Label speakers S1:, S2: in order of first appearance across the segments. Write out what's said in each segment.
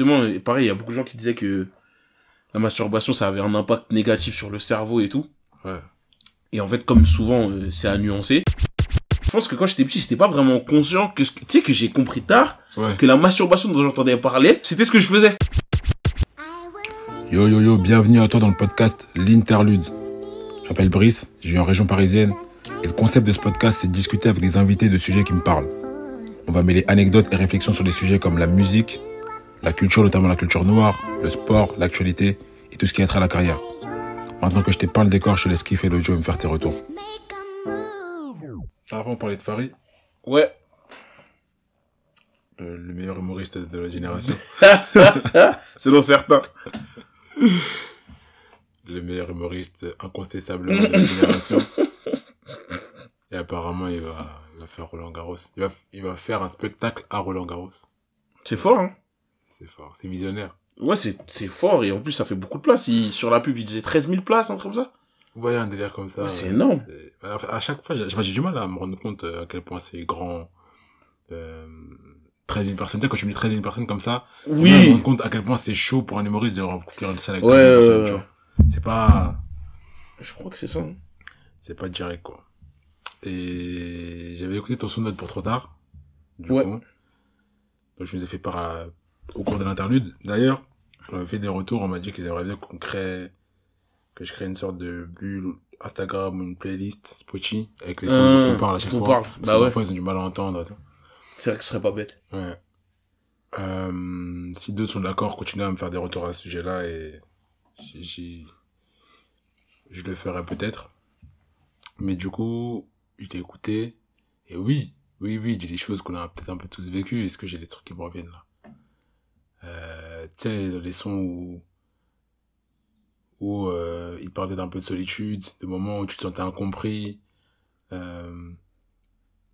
S1: justement, et pareil, il y a beaucoup de gens qui disaient que la masturbation, ça avait un impact négatif sur le cerveau et tout.
S2: Ouais.
S1: Et en fait, comme souvent, euh, c'est à nuancer. Je pense que quand j'étais petit, j'étais pas vraiment conscient que, ce que- tu sais, que j'ai compris tard
S2: Ouais.
S1: que la masturbation dont j'entendais parler, c'était ce que je faisais.
S2: Yo yo yo, bienvenue à toi dans le podcast L'Interlude. Je m'appelle Brice, je vis en région parisienne et le concept de ce podcast c'est de discuter avec des invités de sujets qui me parlent. On va mêler anecdotes et réflexions sur des sujets comme la musique, la culture, notamment la culture noire, le sport, l'actualité et tout ce qui a trait à la carrière. Maintenant que je t'ai peint le décor, je te laisse kiffer le jeu et me faire tes retours. Avant, on parlait de Farid,
S1: Ouais.
S2: le, le meilleur humoriste de la génération.
S1: Selon certains.
S2: le meilleur humoriste incontestablement de la génération. Et apparemment, il va, il va faire Roland Garros. Il va, il va faire un spectacle à Roland Garros.
S1: C'est fort, hein.
S2: C'est fort, c'est visionnaire.
S1: Ouais, c'est, c'est fort et en plus, ça fait beaucoup de place. Il, sur la pub, il disait 13 000 places, un truc comme ça.
S2: Ouais, un délire comme ça.
S1: Ouais, c'est
S2: ouais.
S1: énorme.
S2: Enfin, À chaque fois, j'ai du mal à me rendre compte euh, à quel point c'est grand. Euh, 13 000 personnes. Tu sais, quand tu me dis 13 000 personnes comme ça, je me
S1: Oui.
S2: rends compte à quel point c'est chaud pour un humoriste de remplir une salle avec
S1: Ouais,
S2: 13 000
S1: ouais,
S2: personnes,
S1: ouais.
S2: tu vois. C'est pas,
S1: Je crois que c'est ça. hein.
S2: c'est pas direct, quoi. Et j'avais écouté ton son note pour trop tard. Du
S1: Ouais.
S2: coup. Donc je nous ai fait part à- au cours de l'interlude. D'ailleurs, on m'a fait des retours, on m'a dit qu'ils aimeraient bien qu'on crée, que je crée une sorte de bulle Instagram ou une playlist Spotify avec les sons
S1: Euh,
S2: dont on parle à chaque
S1: on
S2: fois.
S1: parle.
S2: Parce
S1: Bah
S2: que
S1: ouais.
S2: Parfois ils ont du mal à entendre.
S1: C'est vrai que ce serait pas bête.
S2: Ouais. Euh, si d'autres sont d'accord, continuez à me faire des retours à ce sujet-là et j'y- je le ferai peut-être. Mais du coup, je t'ai écouté et oui, oui, oui, j'ai des choses qu'on a peut-être un peu tous vécues. Est-ce que j'ai des trucs qui me reviennent là? Euh, Tu sais, les sons où où euh, il parlait d'un peu de solitude, de moments où tu te sentais incompris. Euh,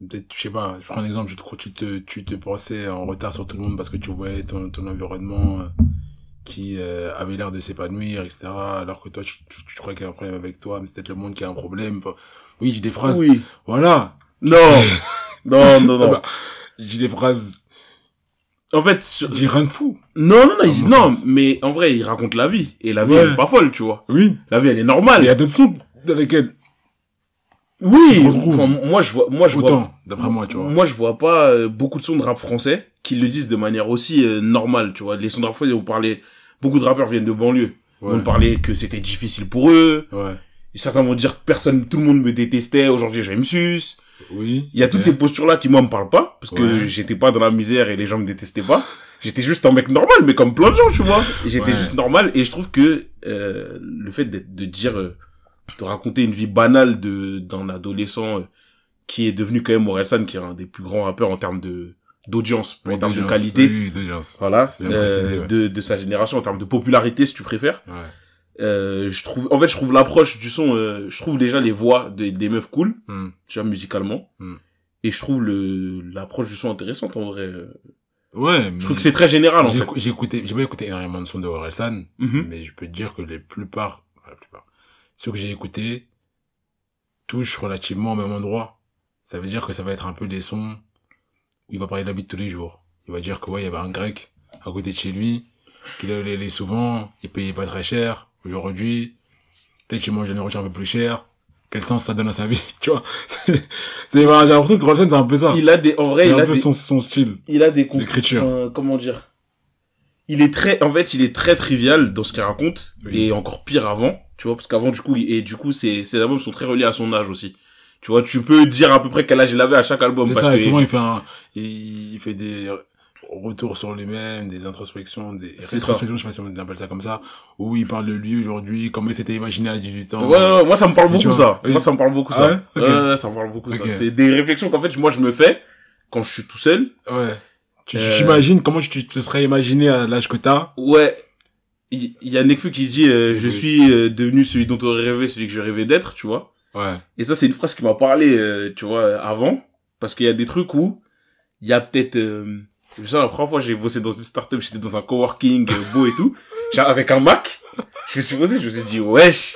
S2: peut-être, je sais pas, je prends un exemple, tu te, tu te, tu te pensais en retard sur tout le monde parce que tu voyais ton, ton environnement euh, qui euh, avait l'air de s'épanouir, etc. Alors que toi, tu, tu, tu crois qu'il y a un problème avec toi, mais c'est peut-être le monde qui a un problème. Enfin, oui, j'ai des phrases.
S1: Oui.
S2: Voilà.
S1: Non. non, non, non.
S2: Bah, j'ai des phrases.
S1: En fait, sur-
S2: J'ai rien de fou.
S1: non, non, non, il- non, mais en vrai, il raconte la vie. Et la vie,
S2: Ouais.
S1: elle est pas folle, tu vois.
S2: Oui.
S1: La vie, elle est
S2: Il y
S1: normale.
S2: a d'autres sons dans lesquels.
S1: Oui.
S2: Je.
S1: Enfin, moi, je vois, moi, je vois,
S2: Autant, d'après moi, tu vois.
S1: moi, je vois pas euh, beaucoup de sons de rap français qui le disent de manière aussi euh, normale, tu vois. Les sons de rap français, on parlait, beaucoup de rappeurs viennent de banlieue.
S2: Ouais.
S1: On parlait que c'était difficile pour eux.
S2: Ouais.
S1: Et certains vont dire que personne, tout le monde me détestait. Aujourd'hui, j'aime sus.
S2: Oui.
S1: Il y a toutes ces postures-là qui, moi, me parlent pas. Parce que
S2: Ouais.
S1: j'étais pas dans la misère et les gens me détestaient pas. J'étais juste un mec normal, mais comme plein de gens, tu vois. J'étais
S2: Ouais.
S1: juste normal. Et je trouve que euh, le fait de dire, euh, de raconter une vie banale de d'un adolescent euh, qui est devenu quand même Orelsan, qui est un des plus grands rappeurs en termes de d'audience, en termes de qualité.
S2: Oui, oui, d'audience.
S1: Voilà,
S2: bien
S1: euh,
S2: précisé, ouais.
S1: de, de sa génération, en termes de popularité, si tu préfères.
S2: Ouais.
S1: Euh, je trouve, en fait, je trouve l'approche du son, euh, je trouve déjà les voix des, des meufs cool,
S2: Hmm.
S1: tu vois, musicalement.
S2: Hmm.
S1: Et je trouve le, l'approche du son intéressante, en vrai. euh.
S2: Ouais, mais.
S1: Je trouve que c'est très général, en
S2: J'ai
S1: fait.
S2: j'ai écouté, j'ai pas écouté énormément de sons de Orelsan,
S1: Mhm.
S2: mais je peux te dire que les plupart, enfin, la plupart, ceux que j'ai écoutés touchent relativement au même endroit. Ça veut dire que ça va être un peu des sons où il va parler de la vie de tous les jours. Il va dire que ouais, il y avait un grec à côté de chez lui, qu'il allait souvent, il payait pas très cher. Aujourd'hui, peut-être qu'il mange une nourriture un peu plus cher. Quel sens ça donne à sa vie, tu vois? C'est, voilà, j'ai l'impression que Orelsan, c'est un peu ça.
S1: Il a des, en vrai, il
S2: un
S1: a
S2: peu
S1: des,
S2: son, son style.
S1: il a des enfin, comment dire? Il est très, en fait, il est très trivial dans ce qu'il raconte,
S2: Oui.
S1: et encore pire avant, tu vois, parce qu'avant, du coup, et du coup, ses, ses albums sont très reliés à son âge aussi. Tu vois, tu peux dire à peu près quel âge il avait à chaque album,
S2: C'est ça,
S1: que,
S2: et souvent il fait un, il, il fait des retours sur lui-même, des introspections, des rétrospections, je sais pas si on appelle ça comme ça, où il parle de lui aujourd'hui, comment il s'était imaginé à 18 ans.
S1: Ouais, ouais, moi ça me parle beaucoup ça. Moi ça me parle beaucoup
S2: Ah
S1: ça.
S2: ouais Ok.
S1: Ouais, ouais, ça me parle beaucoup ça. C'est des réflexions qu'en fait moi je me fais quand je suis tout seul.
S2: Ouais. Tu,
S1: Euh.
S2: comment tu te serais imaginé à l'âge que t'as?
S1: Ouais. Il il y, a Nekfeu qui dit euh, je suis euh, devenu celui dont tu aurais rêvé, celui que je rêvais d'être, tu vois.
S2: Ouais.
S1: Et ça c'est une phrase qui m'a parlé, euh, tu vois, avant parce qu'il y a des trucs où il y a peut-être euh, je me souviens, la première fois j'ai bossé dans une startup, j'étais dans un coworking euh, beau et tout, genre avec un Mac. Je me suis posé, je me suis dit wesh.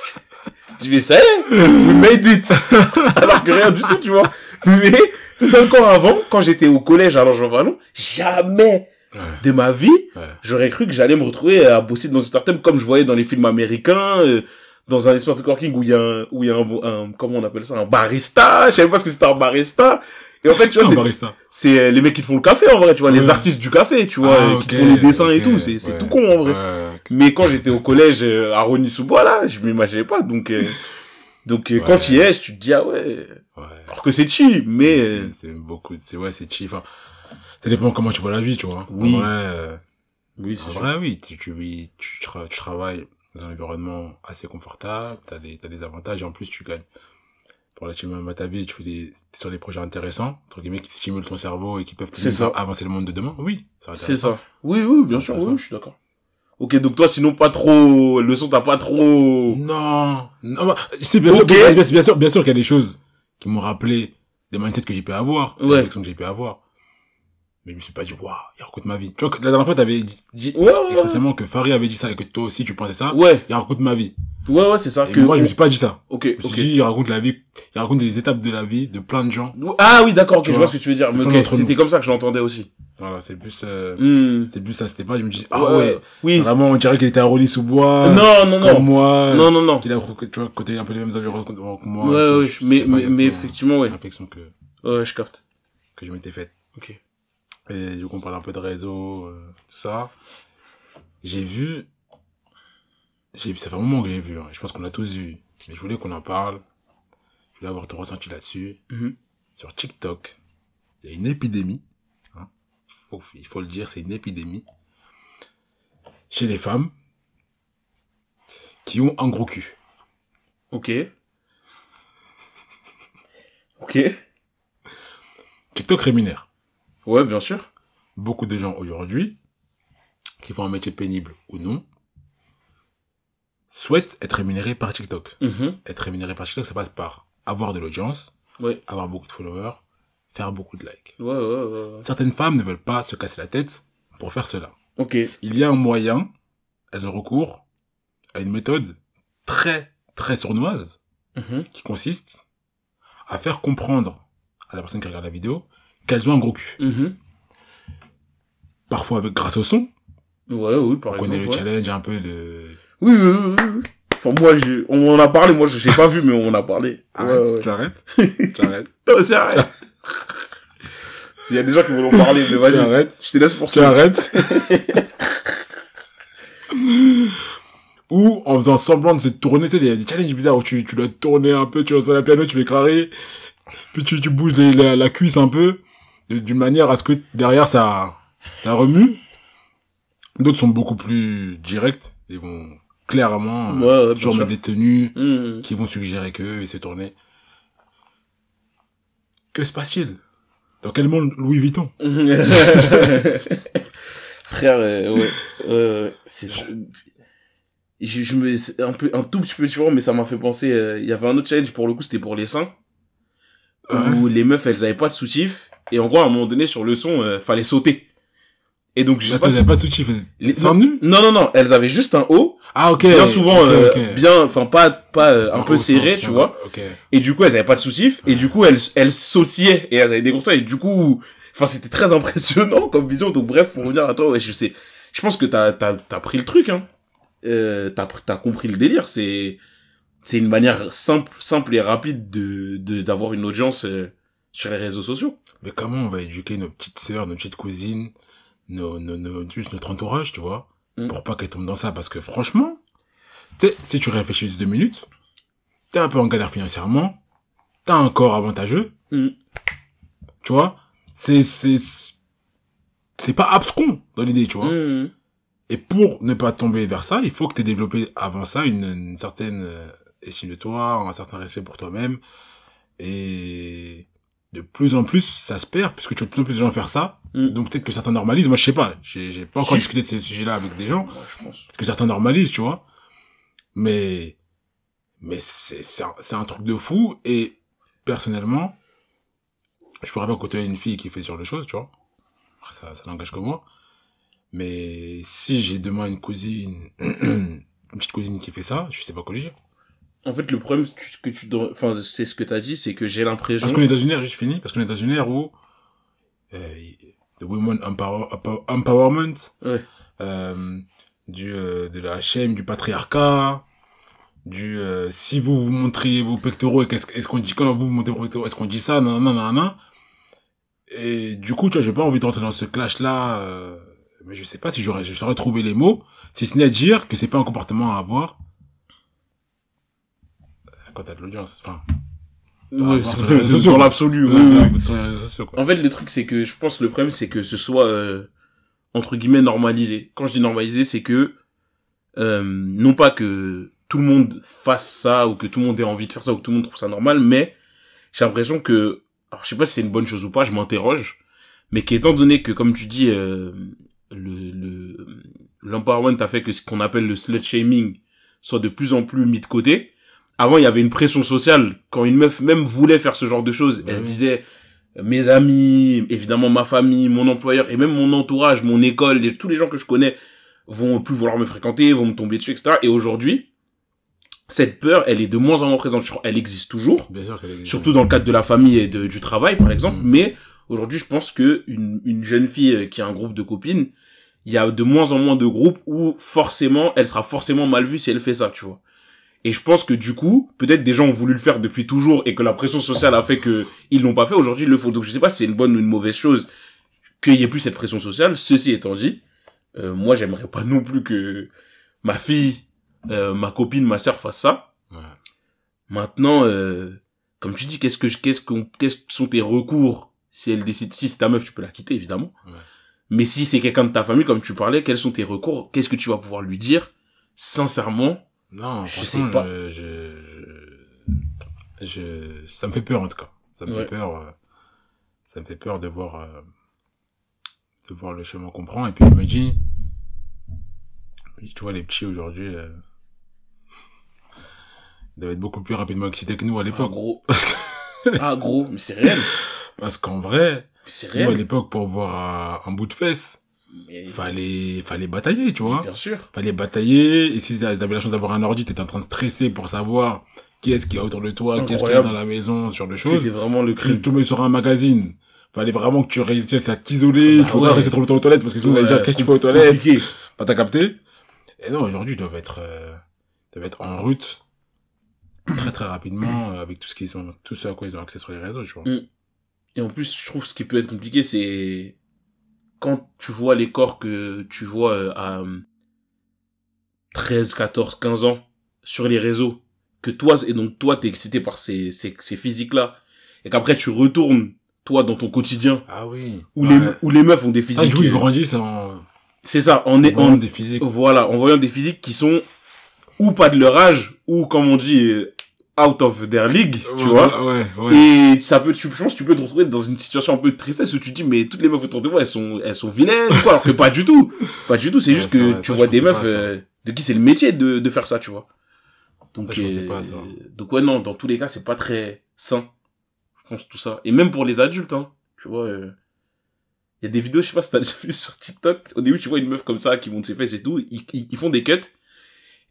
S1: Tu fais ça, y est, we made it. Alors que rien du tout, tu vois. Mais cinq ans avant, quand j'étais au collège à Langeron Vallon, jamais
S2: Ouais.
S1: de ma vie,
S2: Ouais.
S1: j'aurais cru que j'allais me retrouver à bosser dans une start-up comme je voyais dans les films américains, euh, dans un espèce de coworking où il y a un, où il y a un, un- comment on appelle ça, un barista, je savais pas ce que c'était un barista. Et en fait, tu vois, c'est, c'est euh, les mecs qui te font le café, en vrai, tu vois, les artistes du café, tu vois,
S2: Ah,
S1: euh, qui te font les dessins et tout, c'est, c'est
S2: ouais.
S1: tout con, en vrai.
S2: Ouais.
S1: Mais quand j'étais au collège euh, à Rony-sous-Bois, là, je m'imaginais pas, donc, euh, donc, quand tu y es, tu te dis, ah ouais,
S2: Ouais.
S1: alors que c'est cheap, mais,
S2: C'est- c'est c'est beaucoup, c'est, ouais, c'est cheap. Enfin, ça dépend comment tu vois la vie, tu vois.
S1: Oui.
S2: En vrai, euh,
S1: oui,
S2: en vrai, oui, tu, tu, oui, tu, tra- tu travailles dans un environnement assez confortable, t'as des, t'as des avantages et en plus tu gagnes. Pour relativement à ta vie, tu fais des, sur des projets intéressants, entre guillemets, qui stimulent ton cerveau et qui peuvent
S1: ça.
S2: avancer le monde de demain. Oui, c'est
S1: ça. Oui, oui, bien sûr, oui, je suis d'accord. Ok, donc toi, sinon, pas trop, le son, t'as pas trop...
S2: Non, non, bah, c'est bien sûr,
S1: Ok.
S2: bien, bien, sûr, bien sûr qu'il y a des choses qui m'ont rappelé des mindsets que j'ai pu avoir, des
S1: Ouais.
S2: réflexions que j'ai pu avoir. Mais je me suis pas dit, waouh, il raconte ma vie. Tu vois, que la dernière fois, t'avais dit
S1: Ouais, ouais,
S2: expressément que Farid avait dit ça et que toi aussi tu pensais ça.
S1: Ouais,
S2: Il raconte ma vie.
S1: ouais, ouais, c'est ça.
S2: Et
S1: que
S2: moi, je me suis pas dit ça.
S1: Ok,
S2: Je me suis
S1: ok.
S2: dit, il raconte la vie, il raconte des étapes de la vie de plein de gens.
S1: Ah oui, d'accord, ok, je
S2: vois,
S1: ce que tu veux dire. Mais
S2: plein
S1: ok,
S2: d'entre
S1: c'était comme ça que je l'entendais aussi.
S2: Voilà, c'est plus, euh,
S1: Hmm.
S2: c'est plus ça, c'était pas, je me dis, ah ouais,
S1: Oui.
S2: vraiment, on dirait qu'il était à Rolly sous bois.
S1: Non, non,
S2: Comme
S1: non.
S2: moi.
S1: Non, non, non.
S2: Qu'il a, tu vois, côté un peu les mêmes environnements que moi.
S1: Ouais, ouais, mais, mais, mais effectivement, ouais.
S2: que,
S1: Ouais, je capte.
S2: que je m'étais faite.
S1: Ok.
S2: Et du coup, on parle un peu de réseau, euh, tout ça. J'ai vu, j'ai vu, ça fait un moment que j'ai vu, hein. je pense qu'on a tous vu, mais je voulais qu'on en parle. Je voulais avoir ton ressenti là-dessus.
S1: Mhm.
S2: Sur TikTok, il y a une épidémie, hein. il, faut, il faut le dire, c'est une épidémie, chez les femmes qui ont un gros cul.
S1: Ok. Ok.
S2: TikTok rémunère.
S1: Ouais, bien sûr.
S2: Beaucoup de gens aujourd'hui, qui font un métier pénible ou non, souhaitent être rémunérés par TikTok.
S1: Mhm.
S2: être rémunéré par TikTok, ça passe par avoir de l'audience,
S1: Ouais.
S2: avoir beaucoup de followers, faire beaucoup de likes.
S1: Ouais, ouais.
S2: Certaines femmes ne veulent pas se casser la tête pour faire cela.
S1: Ok.
S2: Il y a un moyen, elles ont recours à une méthode très, très sournoise
S1: Mhm.
S2: qui consiste à faire comprendre à la personne qui regarde la vidéo qu'elles ont un gros cul.
S1: Mhm.
S2: Parfois avec grâce au son,
S1: Ouais, oui, par
S2: on
S1: exemple.
S2: connaît le
S1: ouais.
S2: challenge un peu de...
S1: Oui, oui, oui, oui, oui. Enfin, moi, j'ai, on en a parlé, moi, je sais pas vu, mais on en a parlé.
S2: Arrête,
S1: ouais.
S2: tu arrêtes, tu arrêtes,
S1: Non, c'est. Il y a des gens qui vont en parler, mais
S2: tu
S1: vas-y.
S2: arrêtes.
S1: Je te laisse pour
S2: tu
S1: ça.
S2: arrêtes. Ou en faisant semblant de se tourner, tu sais, il y a des challenges bizarres où tu, tu dois tourner un peu, tu vas sur la piano, tu fais clarer, puis tu, tu bouges les- la, la cuisse un peu, d'une manière à ce que derrière ça, ça remue. D'autres sont beaucoup plus directs, ils vont clairement,
S1: Ouais,
S2: euh,
S1: ouais,
S2: toujours mettre des tenues,
S1: Mhm.
S2: qui vont suggérer qu'eux, et se tourner. Que se passe-t-il? Dans quel monde Louis Vuitton?
S1: Frère, euh, ouais, euh, c'est, je, je, me, un peu, un tout petit peu différent, mais ça m'a fait penser, euh, il y avait un autre challenge, pour le coup, c'était pour les seins, où les meufs, elles avaient pas de soutif, et en gros, à un moment donné, sur le son, euh, fallait sauter. Et donc, je sais
S2: Attends,
S1: pas si...
S2: pas de soutif.
S1: les-
S2: nu?
S1: Non, non, non, elles avaient juste un haut,
S2: Ah, ok.
S1: bien souvent, euh, bien, enfin, pas, pas, euh, un peu serré,
S2: sens,
S1: tu vois.
S2: va, Ok.
S1: Et du coup, elles avaient pas de soutif. Et du coup, elles, elles sautillaient. Et elles avaient des gros seins. Et du coup, enfin, c'était très impressionnant comme vision. Donc, bref, pour revenir à toi, ouais, je sais. Je pense que t'as, t'as, t'as pris le truc, hein. Euh, t'as, t'as compris le délire. C'est, c'est une manière simple, simple et rapide de, de, d'avoir une audience, euh, sur les réseaux sociaux.
S2: Mais comment on va éduquer nos petites sœurs, nos petites cousines, nos, nos, nos, juste notre entourage, tu vois,
S1: Mm.
S2: pour pas qu'elles tombent dans ça? Parce que franchement, tu sais, si tu réfléchis deux minutes, t'es un peu en galère financièrement, t'as un corps avantageux,
S1: Mm.
S2: tu vois, c'est, c'est, c'est pas abscon dans l'idée, tu vois.
S1: Mmh.
S2: Et pour ne pas tomber vers ça, il faut que tu aies développé avant ça une, une certaine estime de toi, un certain respect pour toi-même. Et de plus en plus, ça se perd, puisque tu vois de plus en plus de gens faire ça.
S1: Mm.
S2: Donc peut-être que certains normalisent. Moi, je sais pas. J'ai pas encore
S1: Si.
S2: discuté de ces sujets-là avec des gens.
S1: Ouais, je pense.
S2: Parce que certains normalisent, tu vois. Mais, mais c'est, c'est un, c'est un truc de fou. Et personnellement, je pourrais pas côtoyer une fille qui fait ce genre de choses, tu vois. Ça, ça n'engage que moi. Mais si j'ai demain une cousine, une petite cousine qui fait ça, je sais pas corriger.
S1: En fait, le problème que tu, que tu enfin, c'est ce que t'as dit, c'est que j'ai l'impression.
S2: Parce qu'on est dans une ère, juste fini, parce qu'on est dans une ère où, euh, de women empower- empower- empowerment,
S1: Ouais.
S2: euh, du euh, de la shame du patriarcat, du euh, si vous vous montrez vos pectoraux, est-ce qu'on dit quand vous vous montrez vos pectoraux, est-ce qu'on dit ça, nan nan nan nan. Et du coup, tu vois, j'ai pas envie de rentrer dans ce clash là, euh, mais je sais pas si j'aurais je saurais trouver les mots, si ce n'est dire que c'est pas un comportement à avoir quand t'as de l'audience. Enfin,
S1: Ouais,
S2: rapport
S1: c'est dans l'absolu, oui, oui, oui. En fait, le truc, c'est que je pense que le problème, c'est que ce soit, euh, entre guillemets, normalisé. Quand je dis normalisé, c'est que, euh, non pas que tout le monde fasse ça, ou que tout le monde ait envie de faire ça, ou que tout le monde trouve ça normal, mais j'ai l'impression que, alors je sais pas si c'est une bonne chose ou pas, je m'interroge, mais qu'étant donné que, comme tu dis, euh, le, le, l'empowerment a fait que ce qu'on appelle le slut shaming soit de plus en plus mis de côté. Avant, il y avait une pression sociale. Quand une meuf même voulait faire ce genre de choses,
S2: Bah
S1: elle se disait, mes amis, évidemment ma famille, mon employeur et même mon entourage, mon école, les- tous les gens que je connais vont plus vouloir me fréquenter, vont me tomber dessus, etc. Et aujourd'hui, cette peur, elle est de moins en moins présente. Elle existe toujours,
S2: Bien sûr qu'elle existe.
S1: surtout dans le cadre de la famille et de- du travail, par exemple.
S2: Mm.
S1: Mais aujourd'hui, je pense que une, une jeune fille euh, qui a un groupe de copines, il y a de moins en moins de groupes où forcément, elle sera forcément mal vue si elle fait ça, tu vois. Et je pense que du coup, peut-être des gens ont voulu le faire depuis toujours et que la pression sociale a fait que ils l'ont pas fait. Aujourd'hui, ils le font. Donc je sais pas si c'est une bonne ou une mauvaise chose qu'il y ait plus cette pression sociale. Ceci étant dit, euh, moi j'aimerais pas non plus que ma fille, euh, ma copine, ma sœur fassent ça.
S2: Ouais.
S1: Maintenant, euh, comme tu dis, qu'est-ce que je- qu'est-ce qu'on qu'est-ce que sont tes recours si elle décide si c'est ta meuf, tu peux la quitter évidemment.
S2: Ouais.
S1: Mais si c'est quelqu'un de ta famille, comme tu parlais, quels sont tes recours? Qu'est-ce que tu vas pouvoir lui dire Sincèrement,
S2: Non,
S1: Je sais pas.
S2: Je, je, je- ça me fait peur en tout cas. Ça me
S1: Ouais.
S2: fait peur. euh, ça me fait peur de voir, euh, de voir le chemin qu'on prend. Et puis je me dis, tu vois, les petits aujourd'hui, euh, ils doivent être beaucoup plus rapidement excités que nous à
S1: ah,
S2: l'époque.
S1: gros,
S2: Parce que,
S1: ah gros, mais c'est réel,
S2: parce qu'en vrai,
S1: c'est
S2: nous à
S1: réel.
S2: l'époque, pour voir un bout de fesse,
S1: Mais-
S2: fallait, fallait batailler, tu vois.
S1: Bien sûr.
S2: fallait batailler, et si t'avais la chance d'avoir un ordi, t'étais en train de stresser pour savoir qui est-ce qui est autour de toi, qui est-ce qui est
S1: Incroyable.
S2: dans la maison, ce genre de choses.
S1: C'était vraiment le
S2: Tu
S1: crime.
S2: tombais sur un magazine. Fallait vraiment que tu réussisses à t'isoler,
S1: Bah
S2: tu peux
S1: ouais.
S2: rester trop longtemps aux toilettes parce que sinon,
S1: Ouais,
S2: déjà, qu'est-ce que tu fais aux toilettes? Pas t'as capté? Et non, aujourd'hui, ils doivent être, euh, ils doivent être en route très très rapidement euh, avec tout ce qu'ils ont, tout ce à quoi ils ont accès sur les réseaux, tu vois.
S1: Mm. Et en plus, je trouve ce qui peut être compliqué, c'est quand tu vois les corps que tu vois euh, à euh, 13, 14, 15 ans sur les réseaux, que toi, et donc toi, t'es excité par ces, ces, ces physiques-là, et qu'après tu retournes, toi, dans ton quotidien,
S2: Ah oui.
S1: où, les, où les meufs ont des
S2: Ah,
S1: physiques...
S2: du coup, ils
S1: euh,
S2: grandissent en,
S1: c'est ça, en, est,
S2: en
S1: en,
S2: des physiques.
S1: voilà, en voyant des physiques qui sont ou pas de leur âge, ou comme on dit, euh, out of their league, tu
S2: Ouais,
S1: vois.
S2: Ouais, ouais.
S1: Et ça peut, tu, je pense tu peux te retrouver dans une situation un peu de tristesse où tu te dis, mais toutes les meufs autour de moi, elles sont, elles sont vilaines, quoi, alors que pas du tout. Pas du tout, c'est juste que
S2: vrai,
S1: tu
S2: ça,
S1: vois des meufs, euh, de qui c'est le métier de, de faire ça, tu vois. Donc,
S2: Ça,
S1: euh,
S2: pas à ça.
S1: donc ouais, non, dans tous les cas, c'est pas très sain. Je pense tout ça. Et même pour les adultes, hein. Tu vois, euh, il y a des vidéos, je sais pas si t'as déjà vu sur TikTok. Au début, tu vois une meuf comme ça qui monte ses fesses et tout. Ils, ils, ils font des cuts.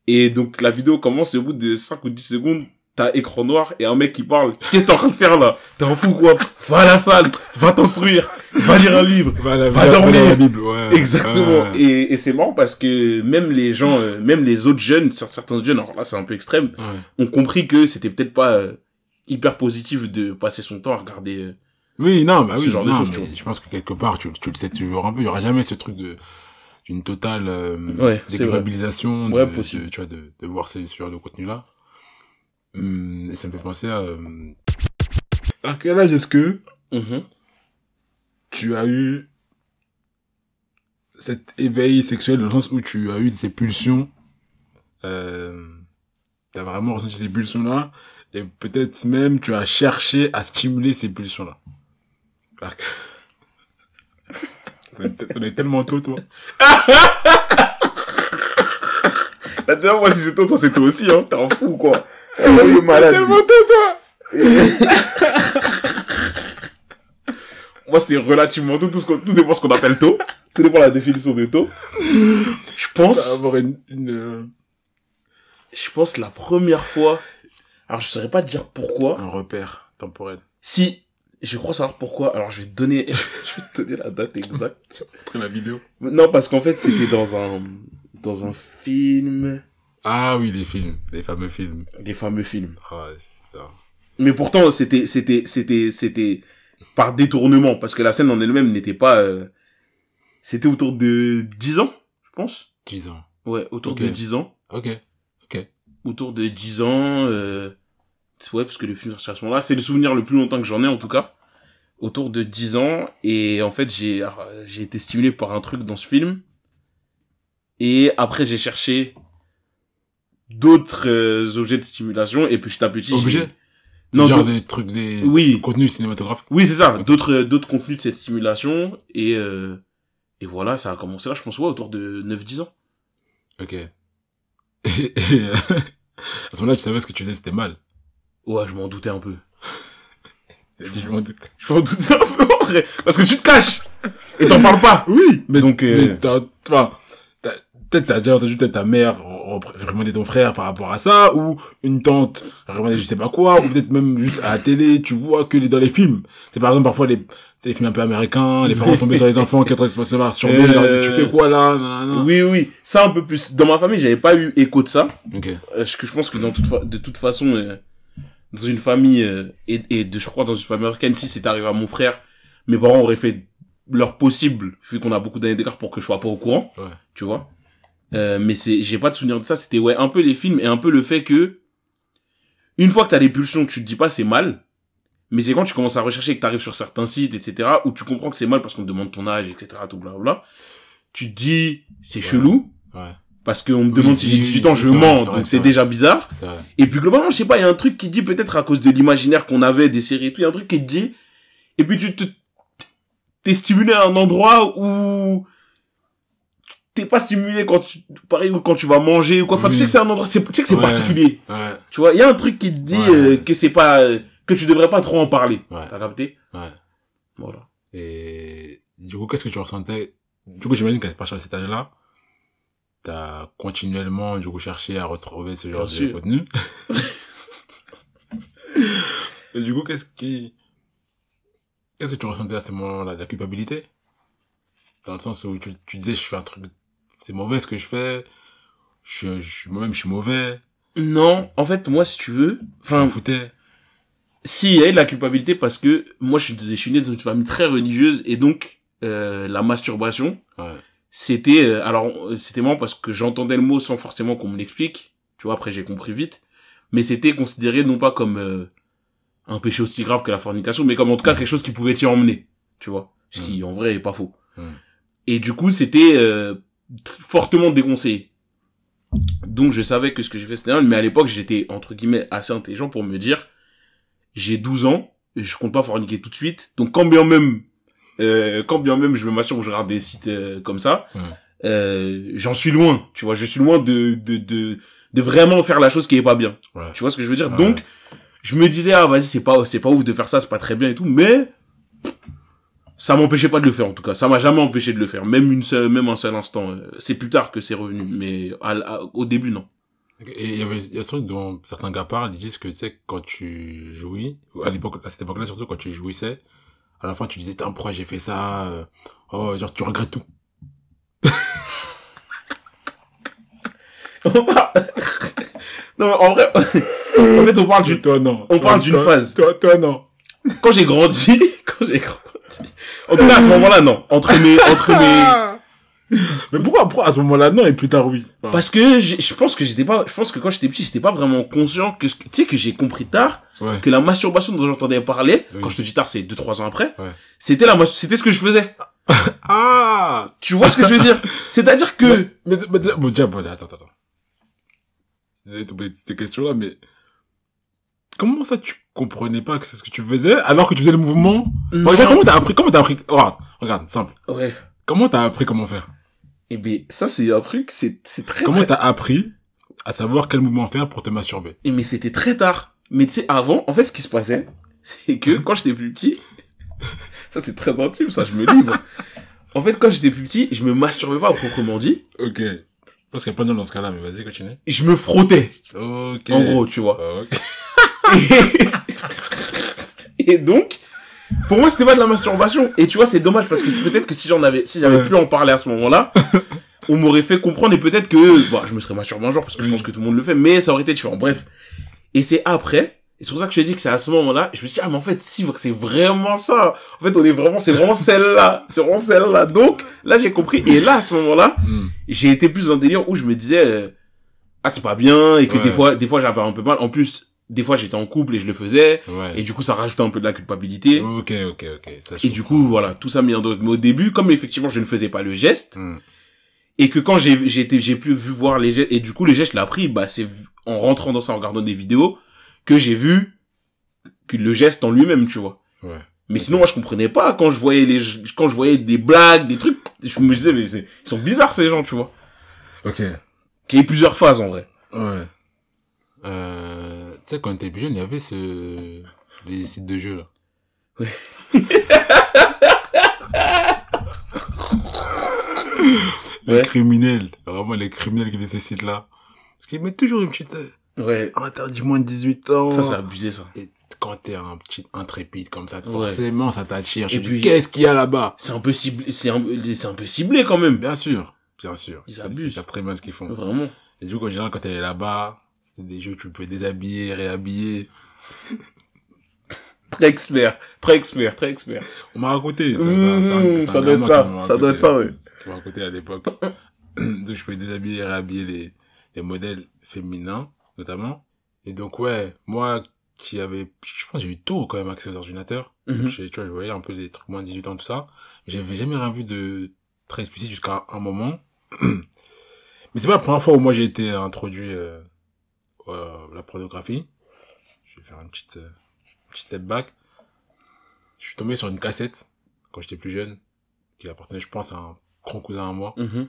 S1: Et donc, la vidéo commence et au bout de 5 ou 10 secondes, t'as écran noir et un mec qui parle. Qu'est-ce que t'es en train de faire là? T'es un fou quoi? Va à la salle, va t'instruire, va lire un livre.
S2: Va, la-
S1: Va
S2: va
S1: dormir.
S2: dans la Bible, ouais.
S1: Exactement.
S2: Ouais.
S1: Et, et c'est marrant parce que même les gens, euh, même les autres jeunes, cer- certains jeunes, alors là c'est un peu extrême, ont compris que c'était peut-être pas euh, hyper positif de passer son temps à regarder. euh,
S2: Oui, non, bah
S1: Ce
S2: oui,
S1: genre de
S2: non,
S1: choses, tu vois.
S2: je pense que quelque part, tu, tu le sais toujours un peu. Il y aura jamais ce truc de d'une totale euh,
S1: Ouais,
S2: de, de- tu vois, de, de voir ce, ce genre de contenu-là. Hum, et ça me fait penser à... Euh... À quel âge est-ce que
S1: mhm.
S2: tu as eu cet éveil sexuel dans le sens où tu as eu ces pulsions euh, T'as vraiment ressenti ces pulsions-là et peut-être même tu as cherché à stimuler ces pulsions-là? Ça être tellement tôt, toi.
S1: La dernière fois, si c'est toi, toi c'est toi aussi, hein. T'es un fou quoi.
S2: Tôt, toi
S1: Moi, c'était relativement tôt, tout, ce qu'on- tout dépend ce qu'on appelle tôt. Tout dépend de la définition de tôt. Je pense,
S2: Avoir une... une euh,
S1: je pense la première fois. Alors, je saurais pas te dire pourquoi.
S2: un repère temporel.
S1: Si, Je crois savoir pourquoi. Alors, je vais te donner, je vais te donner la date exacte.
S2: Après la vidéo.
S1: Non, parce qu'en fait, c'était dans un, dans un film,
S2: Ah oui, les films. Les fameux films.
S1: les fameux films.
S2: Ah, ça.
S1: Mais pourtant, c'était, c'était, c'était, c'était par détournement, parce que la scène en elle-même n'était pas, euh, c'était autour de 10 ans, je pense.
S2: 10 ans.
S1: Ouais, autour de 10 ans.
S2: Ok. Ok.
S1: Autour de 10 ans, euh, ouais, parce que le film sorti à ce moment-là, c'est le souvenir le plus longtemps que j'en ai, en tout cas. Autour de 10 ans, et en fait, j'ai, j'ai été stimulé par un truc dans ce film. Et après, j'ai cherché d'autres euh, objets de stimulation, et petit à petit,
S2: Objets
S1: Non,
S2: Genre des trucs, des
S1: Oui.
S2: contenus cinématographiques.
S1: Oui, c'est ça. D'autres, euh, d'autres contenus de cette stimulation. Et, euh, et voilà, ça a commencé là, je pense, ouais, autour de 9-10 ans.
S2: Ok. Et, et, euh, à ce moment-là, tu savais ce que tu faisais, c'était mal.
S1: Ouais, je m'en doutais un peu.
S2: Je m'en doute.
S1: Je m'en doutais un peu, en vrai. Parce que tu te caches. Et t'en parles pas.
S2: Oui, mais
S1: Donc, euh,
S2: mais t'as- peut-être t'as déjà entendu peut-être ta mère réprimander ton frère par rapport à ça, ou une tante réprimander je sais pas quoi, ou peut-être même juste à la télé, tu vois que dans les films. C'est par exemple parfois les, c'est les films un peu américains, les parents tombés sur les enfants qui se passer sur
S1: Euh,
S2: ils leur disent, tu fais quoi là, nanana.
S1: Oui, oui. Ça, un peu plus. Dans ma famille, j'avais pas eu écho de ça.
S2: Ok.
S1: Parce que je pense que dans toute fa- de toute façon, euh, dans une famille, euh, et, et de, je crois dans une famille américaine, si c'est arrivé à mon frère, mes parents auraient fait leur possible, vu qu'on a beaucoup d'années d'écart pour que je sois pas au courant.
S2: Ouais.
S1: Tu vois? Euh, mais c'est, j'ai pas de souvenir de ça. C'était, ouais, un peu les films et un peu le fait que, une fois que t'as des pulsions, tu te dis pas c'est mal. Mais c'est quand tu commences à rechercher et que t'arrives sur certains sites, etc., où tu comprends que c'est mal parce qu'on te demande ton âge, etc., tout blablabla. Tu te dis, c'est
S2: Ouais.
S1: chelou.
S2: Ouais.
S1: Parce qu'on me
S2: Oui,
S1: demande si
S2: oui,
S1: j'ai
S2: oui,
S1: 18 ans,
S2: oui,
S1: je mens,
S2: vrai,
S1: donc
S2: c'est
S1: déjà bizarre. Et puis globalement, je sais pas, il y a un truc qui dit peut-être à cause de l'imaginaire qu'on avait des séries et tout, il y a un truc qui te dit, et puis tu te, t'es stimulé à un endroit où t'es pas stimulé quand tu, pareil, ou quand tu vas manger ou quoi. Enfin, tu sais que c'est un endroit, c'est, tu sais que c'est
S2: Ouais.
S1: particulier.
S2: Ouais.
S1: Tu vois, il y a un truc qui te dit
S2: Ouais.
S1: euh, que c'est pas, euh, que tu devrais pas trop en parler.
S2: Ouais.
S1: T'as capté?
S2: Ouais.
S1: Voilà.
S2: Et du coup, qu'est-ce que tu ressentais? Du coup, j'imagine qu'à partir de cet âge-là, t'as continuellement du coup cherché à retrouver ce genre de contenu. Et du coup, qu'est-ce qui, qu'est-ce que tu ressentais à ce moment-là, de la culpabilité? Dans le sens où tu, tu disais, je fais un truc, c'est mauvais ce que je fais, je suis, je moi-même, je suis mauvais,
S1: Non, en fait, moi, si tu veux, enfin,
S2: foutais.
S1: Si, il y a eu de la culpabilité parce que moi, je suis, je suis né dans une famille très religieuse et donc euh, la masturbation,
S2: Ouais.
S1: c'était euh, alors c'était marrant parce que j'entendais le mot sans forcément qu'on me l'explique. Tu vois, après j'ai compris vite, mais c'était considéré non pas comme euh, un péché aussi grave que la fornication, mais comme en tout cas quelque chose qui pouvait t'y emmener. Tu vois, ce qui en vrai est pas faux. Et du coup, c'était euh, fortement déconseillé. Donc je savais que ce que j'ai fait c'était mal, mais à l'époque j'étais entre guillemets assez intelligent pour me dire j'ai 12 ans, et je compte pas forniquer tout de suite. Donc quand bien même, euh, quand bien même je me m'assure que je regarde des sites euh, comme ça, euh, j'en suis loin. Tu vois, je suis loin de de de de vraiment faire la chose qui est pas bien.
S2: Ouais.
S1: Tu vois ce que je veux dire?
S2: Ouais.
S1: Donc je me disais ah vas-y c'est pas c'est pas ouf de faire ça, c'est pas très bien et tout, mais ça m'empêchait pas de le faire en tout cas. Ça m'a jamais empêché de le faire, même une seule, même un seul instant. C'est plus tard que c'est revenu, mais à- à- au début non.
S2: Et il y avait, il y a ce truc dont certains gars parlent, ils disent que, tu sais, quand tu jouis, ou à l'époque, à cette époque-là, surtout quand tu jouissais, à la fin, tu disais, pourquoi j'ai fait ça, euh, oh, genre, tu regrettes tout.
S1: On parle- non mais en vrai, en fait on parle d'une
S2: toi, non.
S1: on
S2: Toi,
S1: parle d'une phase.
S2: Toi, toi, non.
S1: quand j'ai grandi, quand j'ai grandi. En tout cas, à ce moment-là, non. Entre mes, entre mes,
S2: Mais pourquoi, pourquoi à ce moment-là, non, et plus tard, oui? Enfin,
S1: parce que j'ai- je pense que j'étais pas, je pense que quand j'étais petit, j'étais pas vraiment conscient que, tu sais, que j'ai compris tard
S2: ouais.
S1: que la masturbation dont j'entendais parler,
S2: Oui.
S1: quand je te dis tard, c'est deux, trois ans après,
S2: Ouais.
S1: c'était la, c'était ce que je faisais.
S2: Ah!
S1: Tu vois ce que je veux dire? C'est-à-dire que,
S2: Mais, mais, déjà- bon, déjà, bon, attends, attends, de t'oublier ces questions-là, mais, comment ça, tu comprenais pas que c'est ce que tu faisais, alors que tu faisais le mouvement?
S1: Non.
S2: comment t'as appris, comment t'as appris, regarde, regarde, simple.
S1: ouais.
S2: Comment t'as appris comment faire?
S1: Eh ben, ça, c'est un truc, c'est, c'est très,
S2: Comment t'as appris à savoir quel mouvement faire pour te masturber?
S1: Eh, mais c'était très tard. Mais tu sais, avant, en fait, ce qui se passait, c'est que quand j'étais plus petit, ça c'est très intime, ça, je me livre. En fait, quand j'étais plus petit, je me masturbais pas proprement dit,
S2: Ok. Pense qu'il y a pas de dans ce cas-là, mais vas-y, continue.
S1: je me frottais,
S2: Ok.
S1: en gros, tu vois.
S2: Ah, ok.
S1: Et, et donc, pour moi, c'était pas de la masturbation. Et tu vois, c'est dommage parce que c'est peut-être que si j'en avais, si j'avais
S2: Ouais.
S1: pu en parler à ce moment-là, on m'aurait fait comprendre et peut-être que, bon, je me serais masturbé un jour parce que je pense que tout le monde le fait, mais ça aurait été différent. Bref. Et c'est après, et c'est pour ça que je te dis que c'est à ce moment-là, je me suis dit, ah, mais en fait, si, c'est vraiment ça. En fait, on est vraiment, c'est vraiment celle-là. C'est vraiment celle-là. Donc, là, j'ai compris. Et là, à ce moment-là,
S2: Hmm.
S1: j'ai été plus dans un délire où je me disais, euh, ah, c'est pas bien, et que
S2: Ouais.
S1: des fois, des fois, j'avais un peu mal. En plus, des fois, j'étais en couple et je le faisais.
S2: Ouais.
S1: Et du coup, ça rajoutait un peu de la culpabilité.
S2: Ok, ok, ok. Ça,
S1: Et du coup, voilà, tout ça mis en. Mais au début, comme effectivement, je ne faisais pas le geste,
S2: Hmm.
S1: et que quand j'ai, j'ai été, j'ai pu vu voir les gestes, et du coup, les gestes, je l'ai appris, bah, c'est en rentrant dans ça, en regardant des vidéos, que j'ai vu que le geste en lui-même, tu vois.
S2: Ouais.
S1: Mais sinon, moi, je comprenais pas quand je voyais les, quand je voyais des blagues, des trucs, je me disais, mais ils sont bizarres, ces gens, tu vois.
S2: Ok.
S1: Qu'il y ait plusieurs phases, en vrai.
S2: Ouais. Euh, tu sais, quand t'étais plus jeune, il y avait ce, les sites de jeux, là. Les
S1: Ouais.
S2: criminels. Vraiment, les criminels qui étaient ces sites-là. Parce qu'ils mettent toujours une petite, euh,
S1: Ouais.
S2: interdit moins de 18 ans.
S1: Ça, c'est abusé, ça.
S2: Et quand t'es un petit intrépide comme ça,
S1: Ouais.
S2: forcément, ça t'attire.
S1: Et puis-
S2: qu'est-ce qu'il y a là-bas?
S1: C'est un peu ciblé, c'est un, c'est un peu ciblé, quand même.
S2: Bien sûr. Bien sûr.
S1: Ils abusent.
S2: Ils savent très bien ce qu'ils font.
S1: Vraiment.
S2: Et du coup, en général, quand t'es là-bas, c'était des jeux où tu peux déshabiller, réhabiller.
S1: Très expert. Très expert, très expert.
S2: On m'a raconté. Ça, ça,
S1: Mmh,
S2: ça,
S1: ça
S2: un
S1: doit être ça. Ça doit être
S2: raconté.
S1: ça, ouais.
S2: Qui m'a raconté à l'époque. donc, je pouvais déshabiller, réhabiller les, les modèles féminins, notamment. Et donc, ouais, moi, qui avait, je pense, que j'ai eu tôt quand même accès aux ordinateurs. J'ai- Tu vois, je voyais un peu des trucs moins de 18 ans, tout ça. J'avais jamais rien vu de très explicite jusqu'à un moment. Mais c'est pas la première fois où moi j'ai été introduit euh, à la pornographie. Je vais faire une petite, euh, petit step back. Je suis tombé sur une cassette quand j'étais plus jeune, qui appartenait, je pense, à un grand cousin à moi.
S1: Mhm.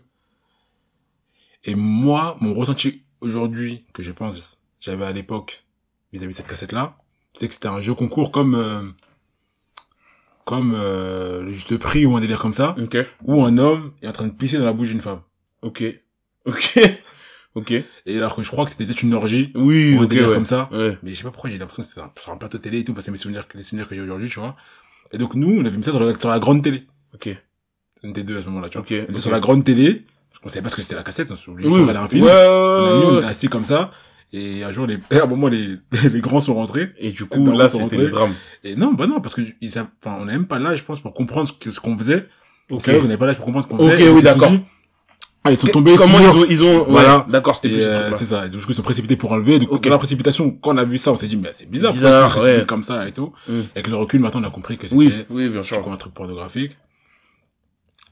S2: Et moi, mon ressenti aujourd'hui, que je pense j'avais à l'époque vis-à-vis de cette cassette-là, c'est que c'était un jeu concours comme euh, comme euh, le juste prix ou un délire comme ça,
S1: Ok.
S2: où un homme est en train de pisser dans la bouche d'une femme.
S1: Ok. Ok. Ok.
S2: Et alors que je crois que c'était peut-être une orgie
S1: Oui,
S2: ou un
S1: ok,
S2: délire
S1: ouais.
S2: comme ça.
S1: Ouais.
S2: Mais je sais pas pourquoi j'ai l'impression que c'était sur un plateau télé et tout, parce que c'est mes souvenirs, les souvenirs que j'ai aujourd'hui, tu vois. Et donc nous, on avait mis ça sur la, sur la grande télé.
S1: Ok.
S2: C'était deux à ce moment-là, tu vois.
S1: Ok.
S2: On était
S1: ok.
S2: sur la grande télé, qu'on savait pas ce que c'était la cassette, on oublié de
S1: Oui.
S2: un film.
S1: Ouais, ouais,
S2: On a mis, on était assis comme ça, et un jour, les, à un moment, les, les grands sont rentrés.
S1: Et du coup, là, c'était le drame.
S2: Et non, bah non, parce que ils enfin, on n'a même pas là, je pense, pour comprendre ce qu'on faisait.
S1: Ok.
S2: Vrai qu'on n'avait pas là pour comprendre ce qu'on
S1: Ok,
S2: faisait. Et
S1: oui,
S2: se
S1: d'accord.
S2: Ah, ils sont tombés
S1: Comment
S2: sur-
S1: ils ont, ils ont,
S2: Voilà.
S1: ouais, d'accord, c'était
S2: Et,
S1: plus
S2: euh, c'est ça. Et du coup, ils sont précipités pour enlever. Donc, dans la précipitation, quand on a vu ça, on s'est dit, mais c'est bizarre.
S1: bizarre, ouais.
S2: comme ça et tout.
S1: Mm.
S2: Avec le recul, maintenant, on a compris que c'était,
S1: Oui, oui, bien sûr.
S2: un truc pornographique.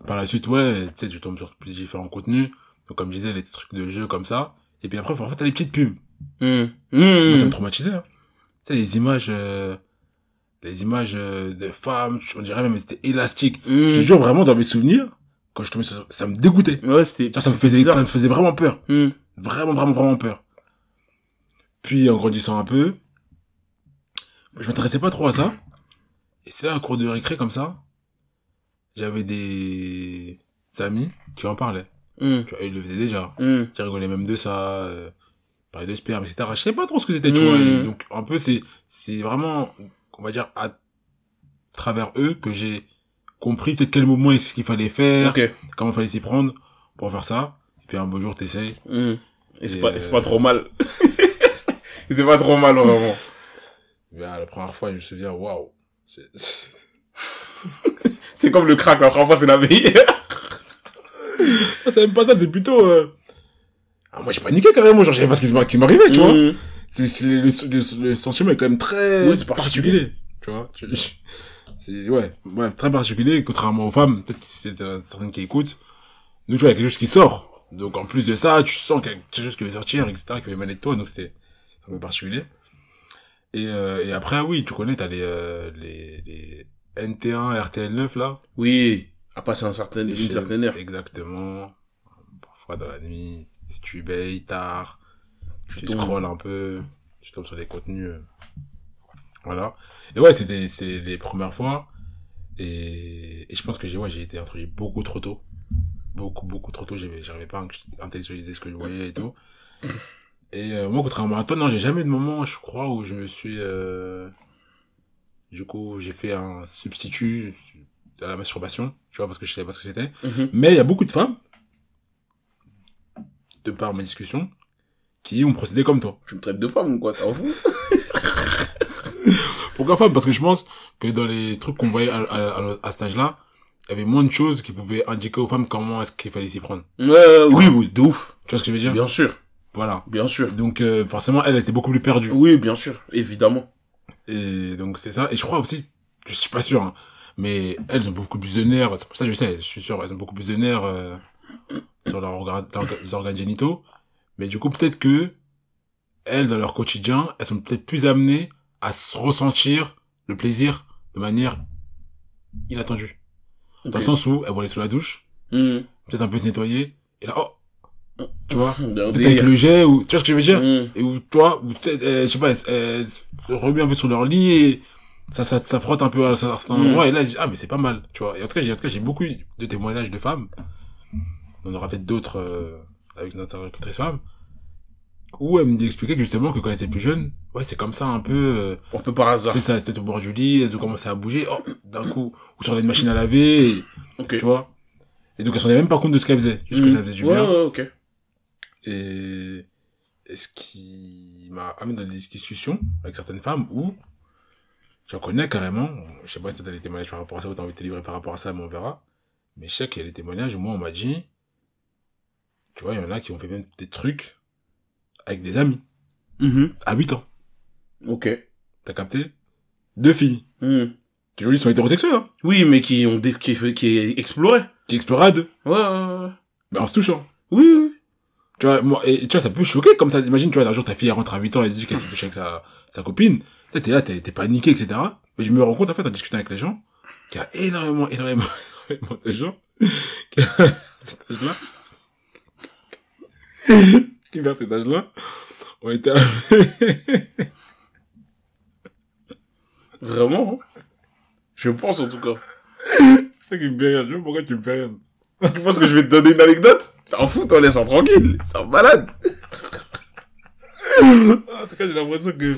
S2: Par la suite, ouais, tu sais, je tombe sur plus différents contenus. Donc, comme je disais, les trucs de jeu comme ça. Et puis après, en fait, t'as les petites pubs.
S1: Mmh.
S2: Moi, ça me traumatisait, hein. Tu sais, les images, euh, les images euh, de femmes, on dirait même, c'était élastique. Je te jure, vraiment, dans mes souvenirs, quand je tombais sur ça, ça me dégoûtait.
S1: Ouais, c'était,
S2: Ça, ça me faisait,
S1: bizarre.
S2: ça me faisait vraiment peur.
S1: Mmh.
S2: Vraiment, vraiment, vraiment peur. Puis, en grandissant un peu, je m'intéressais pas trop à ça. Et c'est là, un cours de récré comme ça, j'avais des amis qui en parlaient.
S1: Mmh.
S2: Tu vois, ils le faisaient déjà.
S1: Mmh.
S2: Qui rigolaient même de ça, euh, parlaient de sperme, etc. Je savais pas trop ce que c'était, tu vois. Et donc, un peu, c'est, c'est vraiment, on va dire, à travers eux que j'ai compris peut-être quel moment est-ce qu'il fallait faire,
S1: Ok.
S2: comment fallait s'y prendre pour faire ça. Et puis un beau jour, t'essayes.
S1: Mmh. Et c'est pas,
S2: euh,
S1: c'est pas trop mal. Et c'est pas trop mal, vraiment.
S2: Ah, la première fois, je me souviens, waouh. C'est- c'est-
S1: C'est comme le crack, la première fois, c'est la meilleure.
S2: Ah, c'est même pas ça, c'est plutôt, euh... ah, moi, j'ai paniqué carrément, genre, je savais pas ce qui m'arrivait, tu vois. C'est- le, le, le sentiment est quand même très
S1: Oui, c'est particulier.
S2: Tu vois, tu- c'est, ouais, ouais, très particulier, contrairement aux femmes, peut-être qu'il y a certaines qui écoutent. Nous, tu vois, il y a quelque chose qui sort. Donc, en plus de ça, tu sens qu'il y a quelque chose qui veut sortir, etc., qui veut émaner de toi, donc c'est un peu particulier. Et, euh, et après, oui, tu connais, t'as les, euh, les, les NT1, RTL9, là.
S1: Oui. À passer un certain, une
S2: Chez-
S1: certaine heure.
S2: Exactement. Parfois dans la nuit, si tu veilles tard, tu,
S1: tombes.
S2: scrolles un peu, tu tombes sur des contenus. Voilà. Et ouais, c'était c'est les premières fois. Et, et je pense que j'ai ouais, j'ai été introduit beaucoup trop tôt. Beaucoup, beaucoup trop tôt. J'avais- J'arrivais pas à intellectualiser ce que je voyais et tout. Et euh, moi, contrairement à toi, non, j'ai jamais eu de moment, je crois, où je me suis... Euh... Du coup, j'ai fait un substitut à la masturbation, tu vois, parce que je savais pas ce que c'était.
S1: Mhm.
S2: Mais il y a beaucoup de femmes, de par mes discussions, qui ont procédé comme toi.
S1: Tu me traites de femme ou quoi, t'en fous
S2: Pourquoi femme Parce que je pense que dans les trucs qu'on voyait à, à, à, à cet âge-là, il y avait moins de choses qui pouvaient indiquer aux femmes comment est-ce qu'il fallait s'y prendre.
S1: Ouais, oui, oui, de ouf.
S2: Tu vois ce que je veux dire?
S1: Bien sûr,
S2: Voilà.
S1: bien sûr.
S2: Donc euh, forcément, elle, elle était beaucoup plus perdue.
S1: Oui, bien sûr, évidemment.
S2: Et donc c'est ça. Et je crois aussi, je suis pas sûr, hein, mais elles ont beaucoup plus de nerfs. C'est pour ça que je sais, je suis sûr, elles ont beaucoup plus de nerfs euh, sur leurs orga- leurs organes génitaux. Mais du coup, peut-être que elles, dans leur quotidien, elles sont peut-être plus amenées à se ressentir le plaisir de manière inattendue. Dans le sens où elles vont aller sous la douche,
S1: Mhm.
S2: peut-être un peu se nettoyer, et là, oh, tu vois, peut-être avec le jet, ou tu vois ce que je veux dire
S1: Mhm.
S2: et où toi ou peut-être euh, je sais pas elles, elles se remuent un peu sur leur lit et ça ça, ça frotte un peu à certains
S1: Mm.
S2: endroits et là je dis ah mais c'est pas mal tu vois et en tout cas j'ai en tout cas j'ai beaucoup de témoignages de femmes on aura peut-être d'autres euh, avec notre interlocutrice femme où elle me dit expliquer que justement que quand elle était plus jeune ouais c'est comme ça un peu euh,
S1: Un peu par hasard.
S2: c'est ça c'était au bord du lit elles ont commencé à bouger oh d'un coup ou sur une machine à laver et, tu vois et donc elles s'en rendaient même pas compte de ce qu'elles faisaient juste que
S1: Mhm.
S2: ça faisait du
S1: ouais,
S2: bien
S1: ouais, ok.
S2: et, et ce qui m'a amené dans des discussions avec certaines femmes où j'en connais carrément, je sais pas si t'as des témoignages par rapport à ça ou t'as envie de te livrer par rapport à ça, mais on verra. Mais je sais qu'il y a des témoignages où moi on m'a dit, tu vois, il y en a qui ont fait même des trucs avec des amis,
S1: Mhm.
S2: à 8 ans.
S1: Ok.
S2: T'as capté? Deux filles.
S1: Mhm.
S2: Qui aujourd'hui sont hétérosexuelles, hein,
S1: Oui, mais qui ont des, qui, exploraient.
S2: qui exploraient à deux,
S1: Ouais, ouais, ouais.
S2: mais en se touchant.
S1: Oui, oui.
S2: Tu vois, moi, et tu vois, ça peut choquer comme ça. Imagine, tu vois, un jour, ta fille, elle rentre à 8 ans, elle dit qu'elle s'est touchée avec sa, sa copine. Tu t'es là, t'es, t'es paniqué, etc. Mais je me rends compte, en fait, en discutant avec les gens, qu'il y a énormément, énormément, énormément de gens, qui, à cet âge-là, qui, vers cet âge-là, ont été
S1: Vraiment, hein. Je pense, en tout cas.
S2: C'est qui me fait rire. Je sais pas pourquoi tu me fais rire.
S1: Tu penses que je vais te donner une anecdote? T'en fous, t'en laisse en tranquille. C'est un malade.
S2: En tout cas, j'ai l'impression que,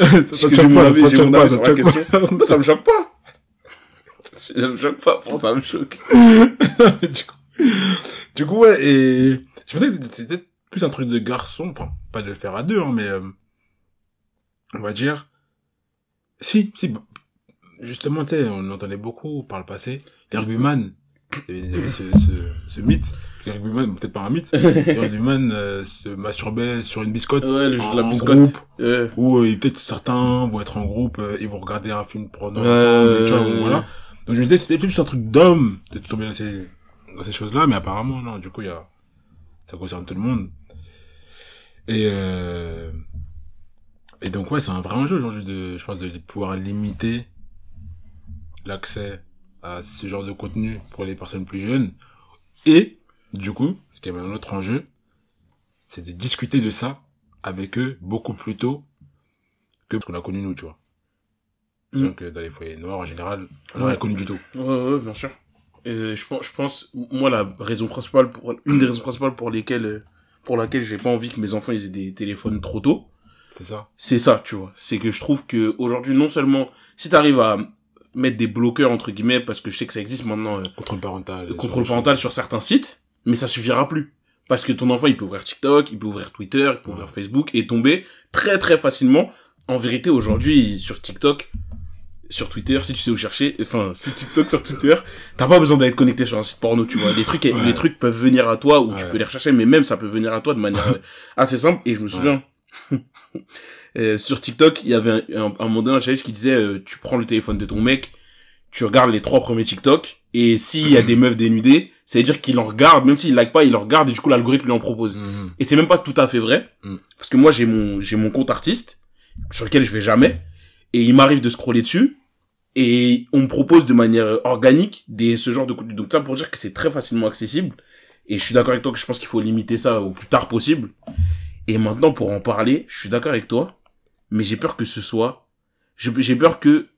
S2: ça te choque pas, ça te choque pas, ça
S1: sur
S2: te
S1: la
S2: choque
S1: question.
S2: pas.
S1: Non, ça me choque pas. Ça me choque pas, pour ça me choque.
S2: du coup, du coup, ouais, et je pensais que peut-être plus un truc de garçon, enfin, pas de le faire à deux, hein, mais euh, on va dire, si, si, justement, tu sais, on entendait beaucoup par le passé, les rugbyman, il y avait, il y avait ce, ce, ce mythe, les rugbyman, peut-être pas un mythe, les rugbyman euh, se masturbaient sur une biscotte,
S1: Ouais, le jeu
S2: en,
S1: de la biscotte. Ouais.
S2: ou euh, peut-être certains vont être en groupe, euh, ils vont regarder un film porno
S1: Ouais,
S2: et tu vois, voilà. Donc je me disais, c'était plus un truc d'homme de tomber dans ces, dans ces choses-là, mais apparemment, non, du coup, il y a, ça concerne tout le monde. Et, euh, et donc, ouais, c'est un vrai enjeu aujourd'hui de, je pense, de pouvoir limiter l'accès à ce genre de contenu pour les personnes plus jeunes. Et, du coup, ce qui est un autre enjeu, c'est de discuter de ça avec eux beaucoup plus tôt que ce qu'on a connu nous, tu vois.
S1: Mm.
S2: Donc, dans les foyers noirs, en général, on n'a rien connu du tout.
S1: Ouais, ouais, bien sûr. Je pense, je pense, moi, la raison principale pour, une des raisons principales pour lesquelles, euh, pour laquelle j'ai pas envie que mes enfants ils aient des téléphones trop tôt,
S2: C'est ça.
S1: c'est ça, tu vois. C'est que je trouve que aujourd'hui, non seulement, si t'arrives à mettre des bloqueurs, entre guillemets, parce que je sais que ça existe maintenant, euh,
S2: Contrôle parental.
S1: contrôle parental sur certains sites, mais ça suffira plus. Parce que ton enfant, il peut ouvrir TikTok, il peut ouvrir Twitter, il peut ouvrir Facebook et tomber très très facilement. En vérité, aujourd'hui, sur TikTok, sur Twitter, si tu sais où chercher, enfin, si TikTok sur Twitter, t'as pas besoin d'être connecté sur un site porno, tu vois. Les trucs,
S2: Ouais.
S1: les trucs peuvent venir à toi ou tu peux les rechercher, mais même ça peut venir à toi de manière assez simple. Et je me souviens, euh, sur TikTok, il y avait un, un, un moment donné un challenge qui disait, euh, tu prends le téléphone de ton mec, tu regardes les trois premiers TikTok, et s'il y a des meufs dénudées, c'est à dire qu'il en regarde, même s'il like pas, il en regarde et du coup l'algorithme lui en propose.
S2: Mhm.
S1: Et c'est même pas tout à fait vrai,
S2: Mm.
S1: parce que moi j'ai mon j'ai mon compte artiste sur lequel je vais jamais, et il m'arrive de scroller dessus, et on me propose de manière organique des ce genre de contenu. Donc ça pour dire que c'est très facilement accessible, et je suis d'accord avec toi que je pense qu'il faut limiter ça au plus tard possible. Et maintenant pour en parler, je suis d'accord avec toi, mais j'ai peur que ce soit, j'ai peur que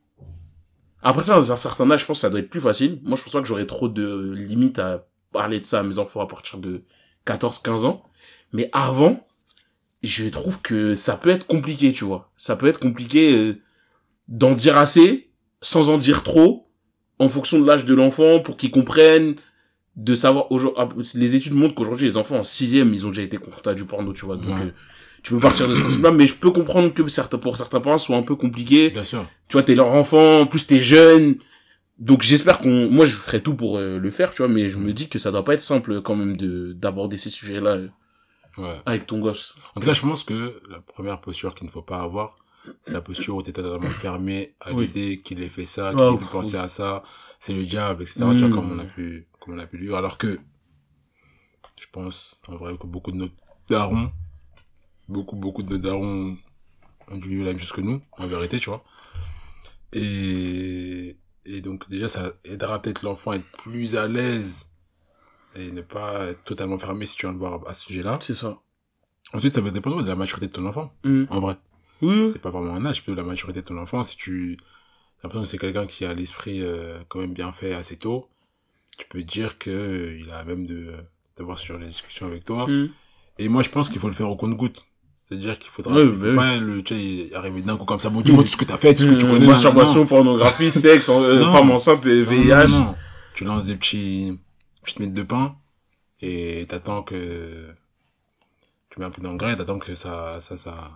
S1: après ça, dans un certain âge, je pense que ça doit être plus facile. Moi, je pense pas que j'aurais trop de limites à parler de ça à mes enfants à partir de 14-15 ans. Mais avant, je trouve que ça peut être compliqué, tu vois. Ça peut être compliqué euh, d'en dire assez, sans en dire trop, en fonction de l'âge de l'enfant, pour qu'il comprenne, de savoir, ah, les études montrent qu'aujourd'hui, les enfants en sixième, ils ont déjà été confrontés à du porno, tu vois, donc,
S2: Ouais.
S1: euh, tu peux partir de ce principe-là, mais je peux comprendre que certains, pour certains parents, soit un peu compliqué.
S2: Bien sûr.
S1: Tu vois, t'es leur enfant, en plus t'es jeune. Donc j'espère qu'on, moi je ferai tout pour euh, le faire, tu vois, mais je me dis que ça doit pas être simple quand même de d'aborder ces sujets-là euh,
S2: Ouais.
S1: avec ton gosse.
S2: En tout cas, je pense que la première posture qu'il ne faut pas avoir, c'est la posture où tu es totalement fermé à
S1: Oui.
S2: l'idée qu'il ait fait ça, qu'il
S1: Ah,
S2: ait pu penser à ça, c'est le diable, etc. Tu vois, comme on a pu, comme on a pu le dire. Alors que, je pense, en vrai, que beaucoup de nos darons, beaucoup, beaucoup de nos darons ont dû vivre la même chose que nous, en vérité, tu vois. Et, et donc, déjà, ça aidera peut-être l'enfant à être plus à l'aise et ne pas être totalement fermé si tu viens de voir à ce sujet-là.
S1: C'est ça.
S2: Ensuite, ça va dépendre de la maturité de ton enfant,
S1: Mm.
S2: en vrai.
S1: Oui,
S2: C'est pas vraiment un âge, plutôt la maturité de ton enfant. Si tu as l'impression que c'est quelqu'un qui a l'esprit euh, quand même bien fait assez tôt, tu peux dire que euh, il a même de d'avoir ce genre de discussion avec toi.
S1: Mm.
S2: Et moi, je pense qu'il faut le faire au compte-goutte. C'est-à-dire qu'il faudra pas le tu sais arriver d'un coup comme ça. Bon, dis-moi tout ce que t'as fait, tout ce que tu connais.
S1: Masturbation, pornographie, sexe, euh, femme enceinte, et VIH.
S2: non, non. Tu lances des petits, petites miettes de pain et t'attends que tu mets un peu d'engrais, t'attends que ça, ça, ça,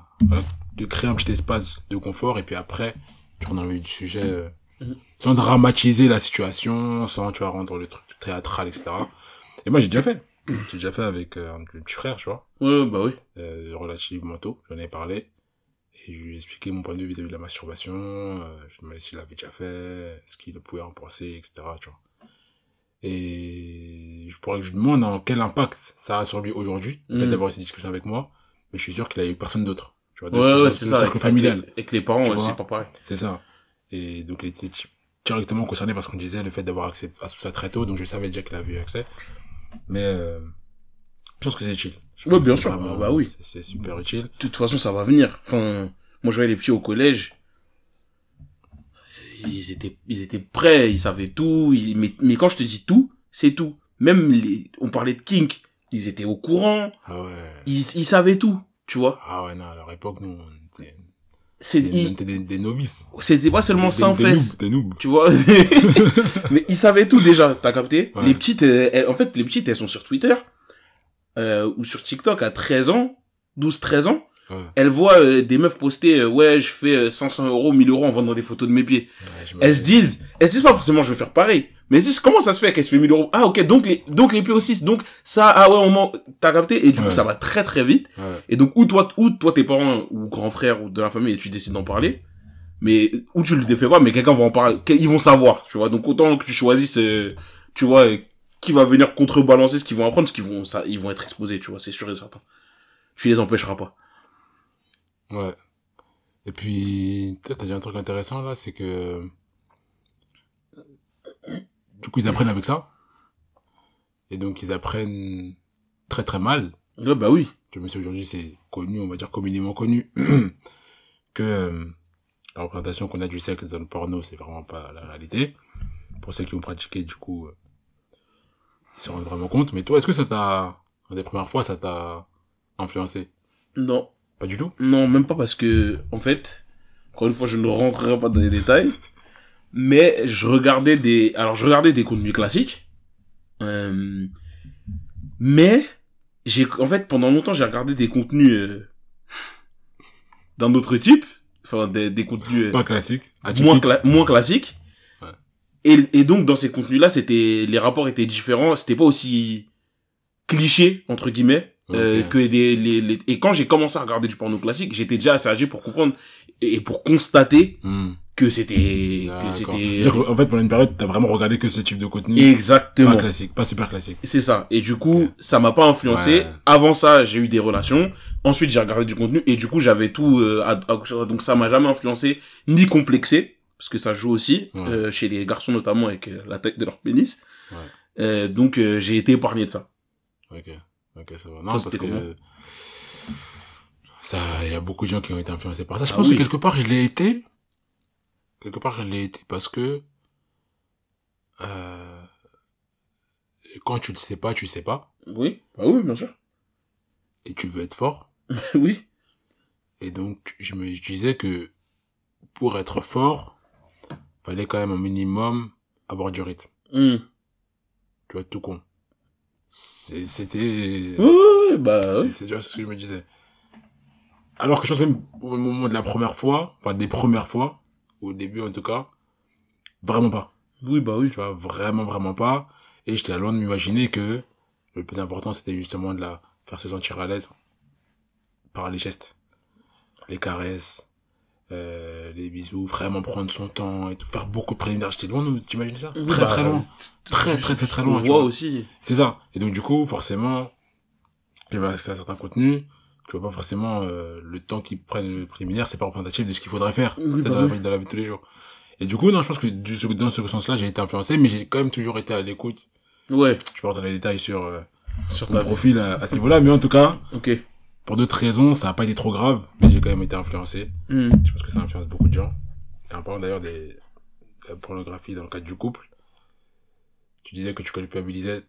S2: de créer un petit espace de confort et puis après, tu rentres dans le du sujet, euh,
S1: Mhm.
S2: sans dramatiser la situation, sans, tu vas rendre le truc théâtral, etc. Et moi, j'ai déjà fait. J'ai déjà fait avec euh, un petits frères, tu vois,
S1: Ouais, bah oui.
S2: euh, relativement tôt, j'en ai parlé. Et je lui ai expliqué mon point de vue vis-à-vis de la masturbation, euh, je lui ai demandé s'il l'avait déjà fait, ce qu'il pouvait en penser, etc. Tu vois. Et je pourrais que je lui demande en quel impact ça a sur lui aujourd'hui, le fait
S1: Mhm.
S2: d'avoir cette discussion avec moi, mais je suis sûr qu'il a eu personne d'autre. Tu vois,
S1: Ouais, ouais, c'est ça.
S2: cercle
S1: Avec,
S2: familial.
S1: avec les, avec les parents, c'est pas pareil.
S2: C'est ça. Et donc il était directement concerné parce qu'on disait le fait d'avoir accès à tout ça très tôt, donc je savais déjà qu'il avait eu accès. Mais euh, je pense que c'est
S1: Ouais,
S2: pense
S1: bien sûr.
S2: vraiment-
S1: Ah bah oui.
S2: c'est- C'est super utile.
S1: De toute façon, ça va venir. Enfin, moi, je voyais les petits au collège. Ils étaient, ils étaient prêts, ils savaient tout. ils- mais, mais quand je te dis tout, c'est tout. Même les, on parlait de kink. Ils étaient au courant.
S2: Ah ouais.
S1: Ils, ils savaient tout. Tu vois?
S2: Ah ouais, non, à leur époque, nous, on était,
S1: C'est,
S2: des, des novices.
S1: c'était pas seulement
S2: Des-
S1: sans
S2: des
S1: fesses.
S2: Des noobs.
S1: Tu vois? mais ils savaient tout déjà. T'as capté?
S2: Ouais.
S1: Les petites, euh, elles- en fait, les petites, elles sont sur Twitter, euh, ou sur TikTok à 13 ans, 12, 13 ans.
S2: Ouais.
S1: Elle voit euh, des meufs poster, euh, ouais, je fais euh, 500 euros, 1000 euros en vendant des photos de mes pieds.
S2: Ouais,
S1: Elles se disent, elles se disent pas forcément je veux faire pareil. Mais elles se disent comment ça se fait qu'elle se fait 1000 euros? Ah ok, donc les, donc les pieds aussi, donc ça, ah ouais, on m'en- t'as capté? Et du coup ça va très très vite. Et donc ou toi, ou toi tes parents ou grands frères ou de la famille et tu décides d'en parler. Mais, ou tu le défais pas, mais quelqu'un va en parler, ils vont savoir, tu vois. Donc autant que tu choisisses, euh, tu vois, euh, qui va venir contrebalancer ce qu'ils vont apprendre, parce qu'ils vont, ça, ils vont être exposés, tu vois, c'est sûr et certain. Tu les empêcheras pas.
S2: Ouais. Et puis, toi, t'as dit un truc intéressant, là, c'est que, du coup, ils apprennent avec ça. Et donc, ils apprennent très très mal.
S1: Ouais, bah oui.
S2: Tu même si aujourd'hui, c'est connu, on va dire communément connu, que euh, la représentation qu'on a du sexe dans le porno, c'est vraiment pas la réalité. Pour ceux qui ont pratiqué, du coup, euh, ils se rendent vraiment compte. Mais toi, est-ce que ça t'a, des premières fois, ça t'a influencé?
S1: Non.
S2: Pas du tout
S1: Non, même pas parce que, en fait, encore une fois, je ne rentrerai pas dans les détails, mais je regardais des, alors je regardais des contenus classiques, euh, mais j'ai, en fait, pendant longtemps, j'ai regardé des contenus euh, d'un autre type, enfin des, des contenus euh,
S2: Pas classique.
S1: moins,
S2: atypique.
S1: cla- moins classiques.
S2: Ouais.
S1: Et, et donc, dans ces contenus-là, c'était, les rapports étaient différents, c'était pas aussi cliché, entre guillemets, euh, que des, les, les, et quand j'ai commencé à regarder du porno classique, j'étais déjà assez âgé pour comprendre et, pour constater
S2: Hmm.
S1: que c'était, que
S2: D'accord.
S1: c'était,
S2: qu'en fait, pendant une période, t'as vraiment regardé que ce type de contenu.
S1: exactement.
S2: Pas classique, pas super classique.
S1: C'est ça. Et du coup, ça m'a pas influencé.
S2: Ouais.
S1: Avant ça, j'ai eu des relations. Ensuite, j'ai regardé du contenu et du coup, j'avais tout euh, à, donc ça m'a jamais influencé ni complexé parce que ça joue aussi
S2: Ouais.
S1: euh, chez les garçons notamment avec euh, la tête de leur pénis.
S2: Ouais.
S1: Euh, donc euh, j'ai été épargné de ça.
S2: Ok, ok, ça va. Non, parce que ça, il y a beaucoup de gens qui ont été influencés par ça. Je
S1: Ah
S2: pense
S1: oui.
S2: que quelque part, je l'ai été. Quelque part, je l'ai été parce que euh, quand tu ne sais pas, tu sais pas,
S1: Oui, bah oui, bien sûr.
S2: et tu veux être fort.
S1: oui.
S2: Et donc, je me je disais que pour être fort, fallait quand même un minimum avoir du rythme.
S1: Hmm.
S2: Tu vois, tout con. C'était...
S1: Ouais, bah, ouais.
S2: C'est vois ce que je me disais. Alors que je pense même au moment de la première fois, enfin des premières fois, au début en tout cas, vraiment pas.
S1: oui, bah oui.
S2: Tu vois, vraiment, vraiment pas. Et j'étais loin de m'imaginer que le plus important c'était justement de la faire se sentir à l'aise par les gestes, les caresses, euh, les bisous, vraiment prendre son temps et tout, faire beaucoup de préliminaires. J'étais loin de, t'imagines ça?
S1: Oui,
S2: Très,
S1: bah,
S2: très loin. Très, très, très, très loin. Tu vois.
S1: aussi.
S2: C'est ça. Et donc, du coup, forcément, il va accéder à certains contenus. Tu vois pas forcément euh, le temps qu'ils prennent le préliminaire, c'est pas représentatif de ce qu'il faudrait faire
S1: Oui,
S2: c'est
S1: bah
S2: dans, la
S1: oui.
S2: vie, dans la vie de tous les jours. Et du coup, non, je pense que du, dans ce sens-là, j'ai été influencé, mais j'ai quand même toujours été à l'écoute.
S1: Ouais.
S2: Je peux rentrer dans les détails sur euh,
S1: Sur ta
S2: profil à, à ce niveau-là, mais en tout cas,
S1: Ok.
S2: Pour d'autres raisons, ça a pas été trop grave, mais j'ai quand même été influencé.
S1: Hmm.
S2: Je pense que ça influence beaucoup de gens. Et en parlant d'ailleurs des de la pornographie dans le cadre du couple, tu disais que tu culpabilisais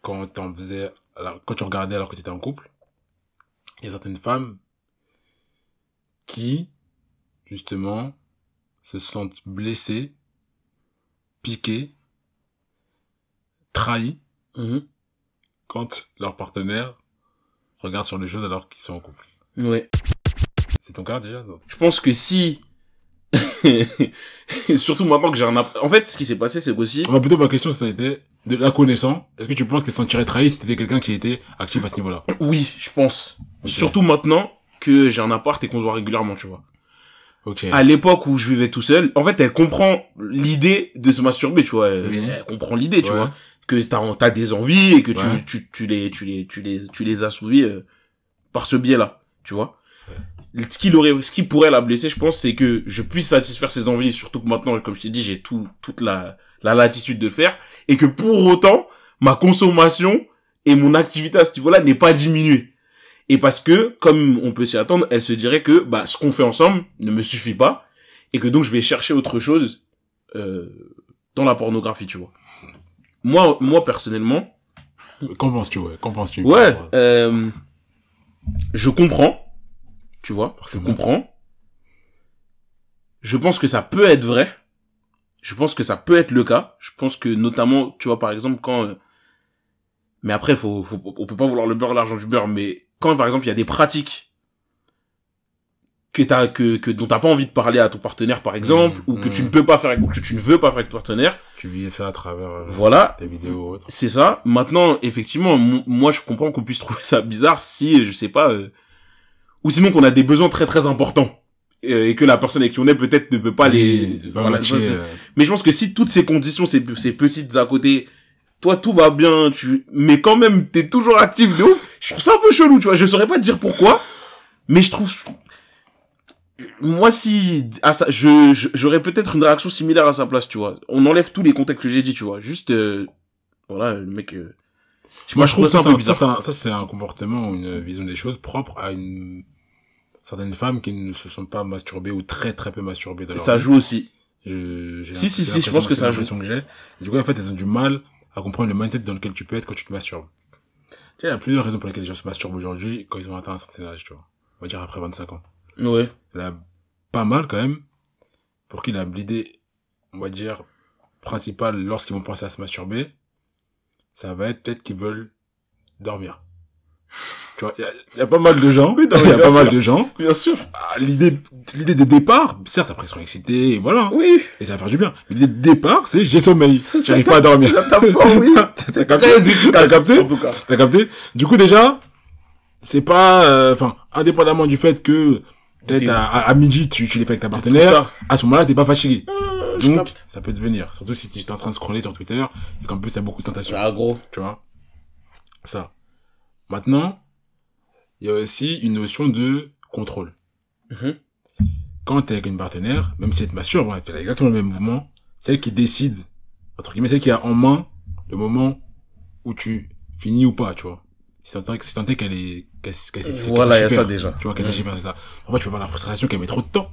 S2: quand t'en faisais, alors, quand tu regardais alors que tu étais en couple. Il y a certaines femmes qui, justement, se sentent blessées, piquées, trahies
S1: Mhm.
S2: quand leur partenaire regarde sur les choses alors qu'ils sont en couple.
S1: Ouais.
S2: C'est ton cas déjà
S1: Je pense que si, surtout maintenant que j'ai un, en fait, ce qui s'est passé, c'est qu'aussi,
S2: Enfin, plutôt ma question, ça a été, de la connaissant, est-ce que tu penses qu'elle se sentirait trahie si c'était quelqu'un qui était actif à ce niveau-là?
S1: Oui, je pense. Surtout maintenant que j'ai un appart et qu'on se voit régulièrement, tu vois.
S2: Ok.
S1: À l'époque où je vivais tout seul, en fait, elle comprend l'idée de se masturber, tu vois. Elle,
S2: Oui.
S1: elle comprend l'idée, tu
S2: Ouais.
S1: vois. Que t'as, t'as des envies et que tu,
S2: Ouais.
S1: tu, tu les, tu les, tu les, tu les assouvis euh, par ce biais-là, tu vois. Ce qui l'aurait, ce qui pourrait la blesser, je pense, c'est que je puisse satisfaire ses envies, surtout que maintenant, comme je t'ai dit, j'ai tout, toute la, la latitude de le faire, et que pour autant, ma consommation et mon activité à ce niveau-là n'est pas diminuée. Et parce que, comme on peut s'y attendre, elle se dirait que, bah, ce qu'on fait ensemble ne me suffit pas, et que donc je vais chercher autre chose, euh, dans la pornographie, tu vois. Moi, moi, personnellement,
S2: Qu'en penses-tu, ouais? Qu'en penses-tu?
S1: Ouais, euh, je comprends, tu vois, je comprends. Je pense que ça peut être vrai. Je pense que ça peut être le cas. Je pense que notamment, tu vois, par exemple, quand... euh, Mais après, faut, faut, on peut pas vouloir le beurre, l'argent du beurre, mais quand, par exemple, il y a des pratiques que t'as, que, que, dont t'as pas envie de parler à ton partenaire, par exemple,
S2: Mmh,
S1: ou que
S2: mmh.
S1: tu ne peux pas faire, ou que tu ne veux pas faire avec ton partenaire,
S2: Tu vis ça à travers euh,
S1: voilà,
S2: des vidéos
S1: c'est ça. Maintenant, effectivement, moi, je comprends qu'on puisse trouver ça bizarre si, je sais pas, euh, ou sinon qu'on a des besoins très très importants euh, et que la personne avec qui on est peut-être ne peut pas les.
S2: Va
S1: voilà,
S2: matcher, euh,
S1: Mais je pense que si toutes ces conditions, ces, ces petites à côté, toi tout va bien, tu, mais quand même t'es toujours actif de ouf. Je trouve ça un peu chelou, tu vois. Je saurais pas te dire pourquoi, mais je trouve. Moi, si à ça, je j'aurais peut-être une réaction similaire à sa place, tu vois. On enlève tous les contextes que j'ai dit, tu vois. Juste, euh, voilà, le mec. euh,
S2: Moi, je trouve
S1: ça
S2: ça,
S1: un peu bizarre.
S2: ça, c'est un comportement ou une vision des choses propre à une certaines femmes qui ne se sont pas masturbées ou très très peu masturbées dans leur
S1: Ça
S2: vie.
S1: joue aussi.
S2: Je,
S1: Si, si, si, je pense que ça
S2: que j'ai. Du coup, en fait, elles ont du mal à comprendre le mindset dans lequel tu peux être quand tu te masturbes. Tu sais, il y a plusieurs raisons pour lesquelles les gens se masturbent aujourd'hui quand ils ont atteint un certain âge, tu vois. On va dire après 25 ans.
S1: Ouais.
S2: Il a pas mal quand même pour qui la- l'idée, on va dire, principale lorsqu'ils vont penser à se masturber, ça va être peut-être qu'ils veulent dormir. Tu vois, il y a, y a pas mal de gens,
S1: Oui,
S2: il y a pas mal de gens,
S1: Bien sûr.
S2: ah, l'idée, l'idée de départ, certes après ils seront excités, et voilà,
S1: Oui.
S2: et ça va faire du bien. Mais l'idée de départ, c'est j'ai sommeil, j'arrive pas à dormir.
S1: Ça oui.
S2: T'as capté. T'as capté
S1: En tout cas.
S2: T'as capté Du coup déjà, c'est pas, euh, enfin, indépendamment du fait que peut-être
S1: T'es-
S2: à, à- à midi tu, tu l'es fait avec ta partenaire, à ce moment-là t'es pas fatigué.
S1: Je
S2: Donc ça peut devenir, surtout si tu es en train de scroller sur Twitter et qu'en plus a beaucoup de tentations,
S1: Ah, gros.
S2: tu vois? Ça. Maintenant, il y a aussi une notion de contrôle.
S1: Mhm.
S2: Quand t'es avec une partenaire, même si elle te masturbe, elle fait exactement le même mouvement, c'est elle qui décide, entre guillemets, c'est elle qui a en main le moment où tu finis ou pas, tu vois. Si tant est qu'elle est, qu'elle, qu'elle
S1: Voilà, il y a ça déjà.
S2: Tu vois, qu'elle sait faire, c'est ça. En fait, tu peux avoir la frustration qu'elle met trop de temps.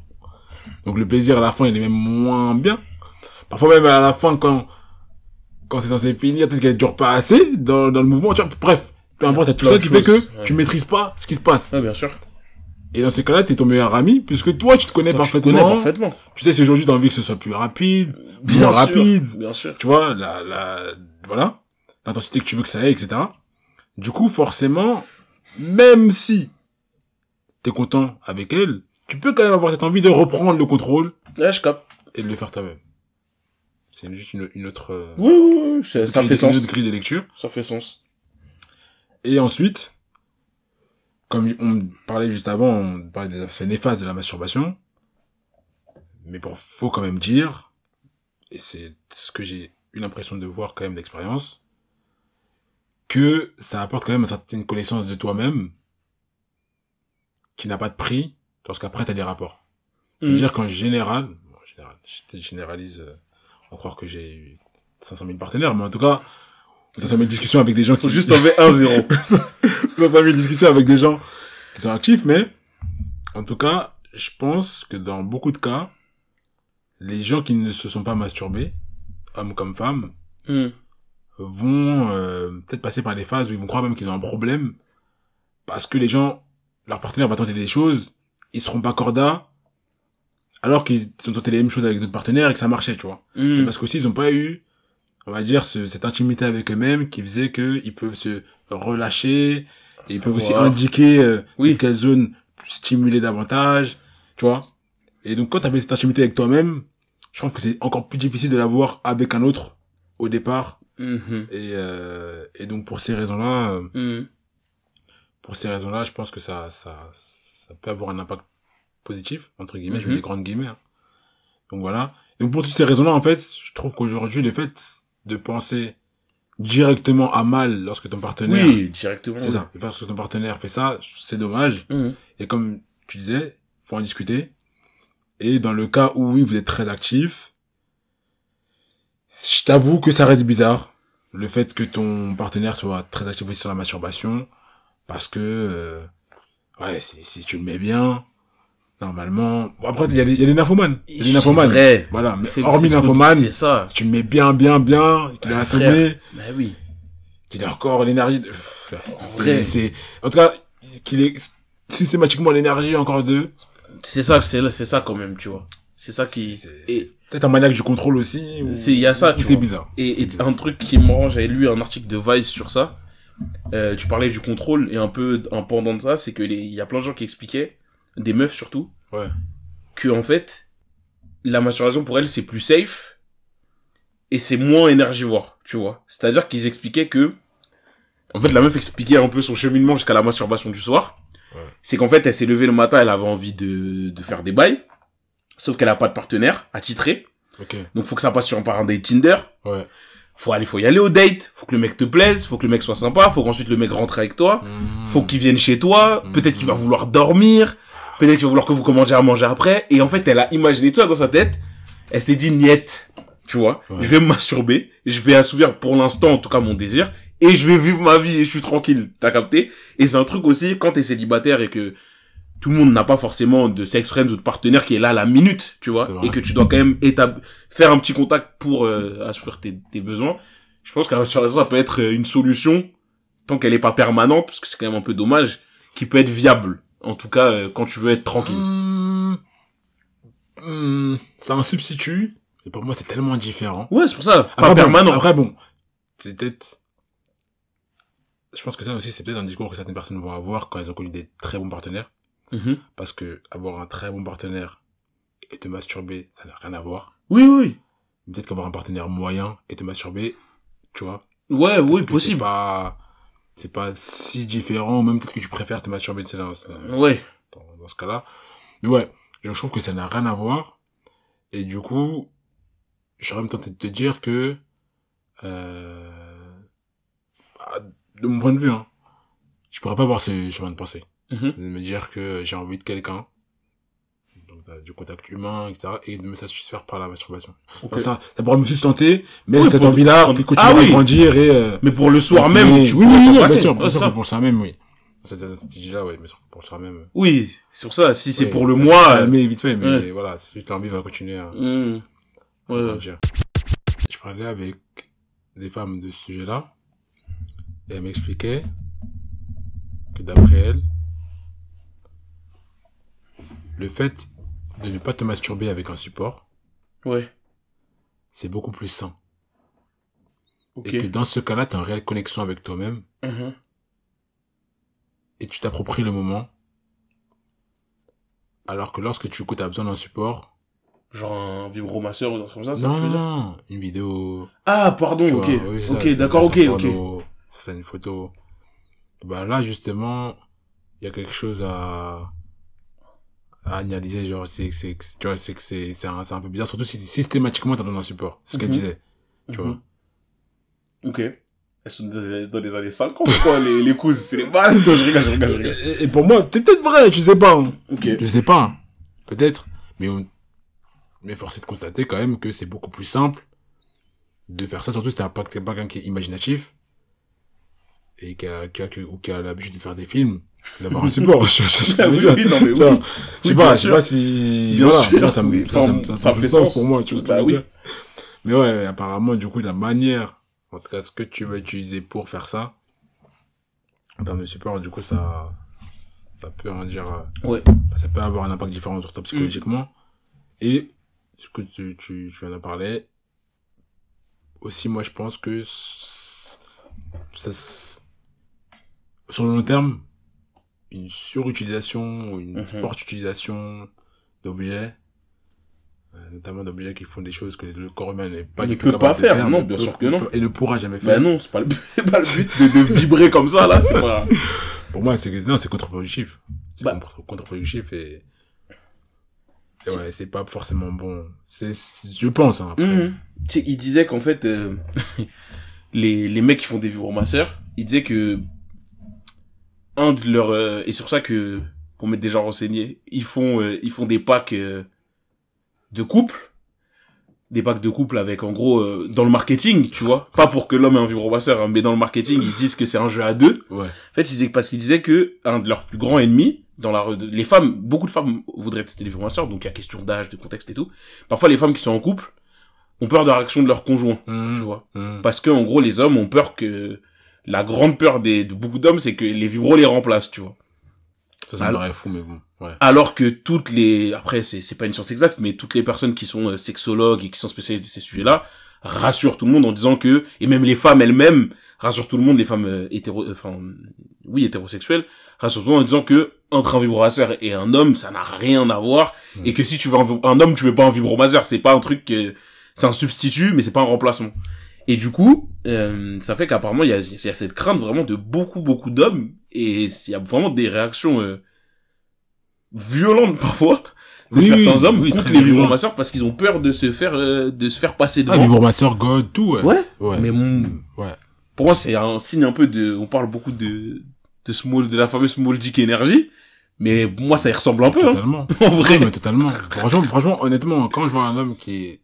S2: Donc le plaisir à la fin, il est même moins bien. Parfois même à la fin, quand, quand c'est censé finir, peut-être qu'elle dure pas assez dans, dans le mouvement, tu vois. Bref, peu importe, tout ça qui fait que
S1: ouais.
S2: tu maîtrises pas ce qui se passe.
S1: Ouais, bien sûr.
S2: Et dans ces cas-là, t'es ton meilleur ami, puisque toi, tu te connais
S1: Toi, tu te
S2: parfaitement.
S1: connais parfaitement.
S2: Tu sais, si aujourd'hui t'as envie que ce soit plus rapide,
S1: Bien sûr,
S2: rapide,
S1: Bien sûr.
S2: tu vois, la, la, voilà, l'intensité que tu veux que ça ait, etc. Du coup, forcément, même si t'es content avec elle, tu peux quand même avoir cette envie de reprendre le contrôle
S1: Ouais, je capte.
S2: et de le faire toi-même. C'est juste une, une autre, euh,
S1: Oui, oui, oui, ça, ça
S2: grille-
S1: fait
S2: une
S1: sens.
S2: autre grille de lecture.
S1: Ça fait sens.
S2: Et ensuite, comme on parlait juste avant, on parlait des effets néfastes de la masturbation. Mais bon, faut quand même dire, et c'est ce que j'ai eu l'impression de voir quand même d'expérience, que ça apporte quand même une certaine connaissance de toi-même qui n'a pas de prix lorsqu'après t'as des rapports. C'est-à-dire qu'en général, bon, général, je généralise, euh, on croire que j'ai eu 500 000 partenaires, mais en tout cas, 500 000 discussions avec des gens
S1: Faut
S2: qui...
S1: juste un zéro.
S2: 500 000 discussions avec des gens qui sont actifs, mais en tout cas, je pense que dans beaucoup de cas, les gens qui ne se sont pas masturbés, hommes comme femmes,
S1: Hmm.
S2: Vont euh, peut-être passer par des phases où ils vont croire même qu'ils ont un problème parce que les gens, leurs partenaires vont tenter des choses, ils seront pas cordas alors qu'ils ont tenté les mêmes choses avec d'autres partenaires et que ça marchait, tu vois. C'est
S1: Hmm.
S2: parce qu'aussi ils ont pas eu, on va dire, ce- cette intimité avec eux-mêmes qui faisait que ils peuvent se relâcher et ils peuvent aussi indiquer euh,
S1: Oui.
S2: quelle zone stimuler davantage, tu vois. Et donc quand tu avais cette intimité avec toi-même, je trouve que c'est encore plus difficile de l'avoir avec un autre au départ.
S1: Mhm.
S2: Et, euh, et donc pour ces raisons-là, euh,
S1: Mhm.
S2: pour ces raisons-là, je pense que ça, ça, ça peut avoir un impact positif entre guillemets, je
S1: Mhm.
S2: mets des grandes guillemets. hein. Donc voilà. Donc pour toutes ces raisons-là, en fait, je trouve qu'aujourd'hui, le fait de penser directement à mal lorsque ton partenaire,
S1: Oui, directement.
S2: c'est ça, lorsque ton partenaire fait ça, c'est dommage. Et comme tu disais, faut en discuter. Et dans le cas où oui, vous êtes très actif, je t'avoue que ça reste bizarre. Le fait que ton partenaire soit très actif aussi sur la masturbation. Parce que, euh, ouais, si, si tu le mets bien, normalement, bon, après, il y a des, a nymphomanes. Il y a des nymphomanes. Voilà. Mais
S1: C'est-
S2: hormis
S1: c'est ce qu'on dit,
S2: nymphomane,
S1: C'est ça.
S2: si tu le mets bien, bien, bien, qu'il est
S1: Ah,
S2: assommé,
S1: Bah oui.
S2: qu'il a encore l'énergie de...
S1: vrai.
S2: C'est, en tout cas, qu'il ait systématiquement l'énergie encore de,
S1: C'est ça, c'est c'est ça quand même, tu vois. C'est ça qui. Et
S2: Peut-être un maniaque du contrôle aussi. ou-
S1: c'est il y a ça,
S2: c'est bizarre.
S1: Et,
S2: C'est
S1: et
S2: bizarre.
S1: un truc qui est marrant, j'avais lu un article de Vice sur ça. Euh, tu parlais du contrôle et un peu un pendant de ça, c'est que il y a plein de gens qui expliquaient, des meufs surtout,
S2: Ouais.
S1: que en fait, la masturbation pour elles c'est plus safe et c'est moins énergivore, tu vois. C'est-à-dire qu'ils expliquaient que, en fait, la meuf expliquait un peu son cheminement jusqu'à la masturbation du soir.
S2: Ouais.
S1: C'est qu'en fait, elle s'est levée le matin, elle avait envie de, de faire des bails, sauf qu'elle a pas de partenaire attitré,
S2: Ok.
S1: donc faut que ça passe sur un date Tinder.
S2: Ouais.
S1: faut aller, faut y aller au date, faut que le mec te plaise, faut que le mec soit sympa, faut qu'ensuite le mec rentre avec toi, faut qu'il vienne chez toi, peut-être qu'il va vouloir dormir, peut-être qu'il va vouloir que vous commandiez à manger après, et en fait, elle a imaginé tout ça dans sa tête, elle s'est dit, niette, tu vois,
S2: Ouais.
S1: je vais me masturber, je vais assouvir pour l'instant, en tout cas, mon désir, et je vais vivre ma vie. Et je suis tranquille, t'as capté? Et c'est un truc aussi, quand t'es célibataire et que tout le monde n'a pas forcément de sex friends ou de partenaire qui est là à la minute, tu vois, et que tu dois quand même faire un petit contact pour euh, assouvir tes, tes besoins. Je pense masturbation, ça peut être euh, une solution, tant qu'elle est pas permanente, parce que c'est quand même un peu dommage, qui peut être viable. En tout cas, euh, quand tu veux être tranquille.
S2: Mmh. Mmh. C'est un substitut. Et pour moi, c'est tellement différent.
S1: Ouais, c'est pour ça, pas
S2: Après, bon,
S1: permanent.
S2: Après, bon. C'est peut-être. Je pense que ça aussi, c'est peut-être un discours que certaines personnes vont avoir quand elles ont connu des très bons partenaires.
S1: Mhm.
S2: Parce que avoir un très bon partenaire et te masturber, ça n'a rien à voir.
S1: Oui, oui.
S2: Peut-être qu'avoir un partenaire moyen et te masturber, tu vois,
S1: Ouais, oui,
S2: que C'est
S1: possible.
S2: pas, c'est pas si différent, même peut-être que tu préfères te masturber, tu sais, dans, ce-
S1: Ouais.
S2: dans, dans ce cas-là. Mais ouais, je trouve que ça n'a rien à voir. Et du coup, je serais même tenté de te dire que, euh, bah, de mon point de vue, hein, je pourrais pas avoir ce chemin de pensée.
S1: Mhm.
S2: De me dire que j'ai envie de quelqu'un, donc euh, du contact humain, etc., et de me satisfaire par la masturbation.
S1: Ok.
S2: Ça, ça pourrait me sustenter, mais
S1: Oui,
S2: cette
S1: pour-
S2: envie-là
S1: pour-
S2: fait continuer
S1: Ah
S2: à
S1: oui.
S2: grandir et, euh,
S1: Mais pour le soir
S2: mais-
S1: même,
S2: oui, oui, oui, bien sûr, sûr
S1: ça.
S2: pour soir même, oui. Cette stratégie-là, oui, mais pour soir même.
S1: Oui, c'est pour ça. Si c'est pour le
S2: ça
S1: mois. euh,
S2: calmer vite fait, mais voilà, si l'envie va continuer à, grandir. Je parlais avec des femmes de ce sujet-là, et elles m'expliquaient que d'après elles, le fait de ne pas te masturber avec un support,
S1: Ouais.
S2: c'est beaucoup plus sain. Et que dans ce cas-là, tu as une réelle connexion avec toi-même
S1: Mhm.
S2: et tu t'appropries le moment. Alors que lorsque tu as besoin d'un support,
S1: Genre un vibromasseur ou un truc comme ça, ça
S2: non,
S1: tu veux
S2: non,
S1: dire
S2: non, une vidéo,
S1: Ah, pardon, ok.
S2: vois, oui, c'est
S1: ok,
S2: ça,
S1: d'accord, ok, ok.
S2: ça, c'est une photo. Bah là, justement, il y a quelque chose à, à analyser, genre, c'est, c'est, tu vois, c'est que c'est, c'est un, un peu bizarre, surtout si systématiquement t'as donné un support. C'est ce qu'elle
S1: Mhm.
S2: disait, tu vois.
S1: Mhm. Ok. Elles sont dans les années 50, quoi, les, les cousses. C'est les balles. Je rigole, je rigole, je rigole.
S2: Et, et pour moi, c'est peut-être vrai, je sais pas. hein.
S1: Ok.
S2: Je sais pas, hein. peut-être. Mais on, mais force est de constater quand même que c'est beaucoup plus simple de faire ça, surtout si t'as pas, quelqu'un qui est imaginatif et qui a, qui a, qui- ou qui a l'habitude de faire des films, d'avoir un support. je, je, je-
S1: oui, oui, non, mais
S2: Genre,
S1: oui.
S2: je sais pas, je sais pas si,
S1: Bien
S2: voilà,
S1: sûr,
S2: moi, ça me, ça, ça, fait sens
S1: sens.
S2: pour moi, tu vois ce que
S1: Bah
S2: je veux
S1: oui.
S2: dire. Mais ouais, apparemment, du coup, la manière, en tout cas, ce que tu vas utiliser pour faire ça, en termes de support, du coup, ça, ça peut en dire, euh,
S1: Ouais.
S2: ça peut avoir un impact différent sur toi psychologiquement. Et, ce que tu, tu, tu viens de parler, aussi, moi, je pense que ça, sur le long terme, une surutilisation ou une
S1: Mhm.
S2: forte utilisation d'objets, euh, notamment d'objets qui font des choses que le corps humain n'est pas
S1: Ne peut pas faire, non, bien
S2: peut-
S1: sûr que non.
S2: Et ne pourra jamais faire.
S1: Bah non, c'est pas le but, pas le but de, de vibrer comme ça, là, c'est pas...
S2: Pour moi, c'est non, c'est contre-productif. C'est
S1: Bah.
S2: contre- contre-productif et, et ouais, c'est pas forcément bon. C'est, je pense, hein, après.
S1: Sais, il disait qu'en fait, euh, les, les mecs qui font des vibromasseurs, il disait que un de leurs... euh, et c'est pour ça que, pour m'être déjà renseigné, ils font, euh, ils font des packs euh, de couple, des packs de couple avec, en gros, dans le marketing, tu vois, pas pour que l'homme ait un vibromasseur, hein, mais dans le marketing, ils disent que c'est un jeu à deux.
S2: Ouais.
S1: En fait, ils disaient, parce qu'ils disaient que un de leurs plus grands ennemis, dans la, les femmes, beaucoup de femmes voudraient tester les vibromasseurs, donc il y a question d'âge, de contexte et tout. Parfois, les femmes qui sont en couple ont peur de la réaction de leur conjoint,
S2: Mhm.
S1: tu vois.
S2: Mhm.
S1: Parce que, en gros, les hommes ont peur que, la grande peur des, de beaucoup d'hommes, c'est que les vibros les remplacent, tu vois.
S2: Ça, ça
S1: Alors-
S2: fou, mais bon. Ouais.
S1: Alors que toutes les, après, c'est, c'est pas une science exacte, mais toutes les personnes qui sont euh, sexologues et qui sont spécialistes de ces sujets-là rassurent tout le monde en disant que, et même les femmes elles-mêmes rassurent tout le monde, les femmes euh, hétéro, euh, enfin, oui, hétérosexuelles, rassurent tout le monde en disant que, entre un vibromasseur et un homme, ça n'a rien à voir,
S2: Mm.
S1: et que si tu veux un homme, tu veux pas un vibromasseur, c'est pas un truc que, c'est un substitut, mais c'est pas un remplacement. Et du coup, euh, ça fait qu'apparemment, il y a, y a cette crainte vraiment de beaucoup, beaucoup d'hommes, et il y a vraiment des réactions, euh, violentes parfois, de
S2: Oui,
S1: certains
S2: oui,
S1: hommes
S2: oui,
S1: contre les vibromasseurs parce qu'ils ont peur de se faire, euh, de se faire passer
S2: Ah,
S1: devant.
S2: vibromasseur, God, tout, ouais.
S1: Ouais.
S2: Ouais.
S1: Mais mon-
S2: Ouais.
S1: pour moi, c'est un signe un peu de, on parle beaucoup de, de small, de la fameuse small dick énergie. Mais moi, ça y ressemble un peu, hein,
S2: Totalement.
S1: en vrai.
S2: Ouais, mais totalement. franchement, franchement, honnêtement, quand je vois un homme qui est,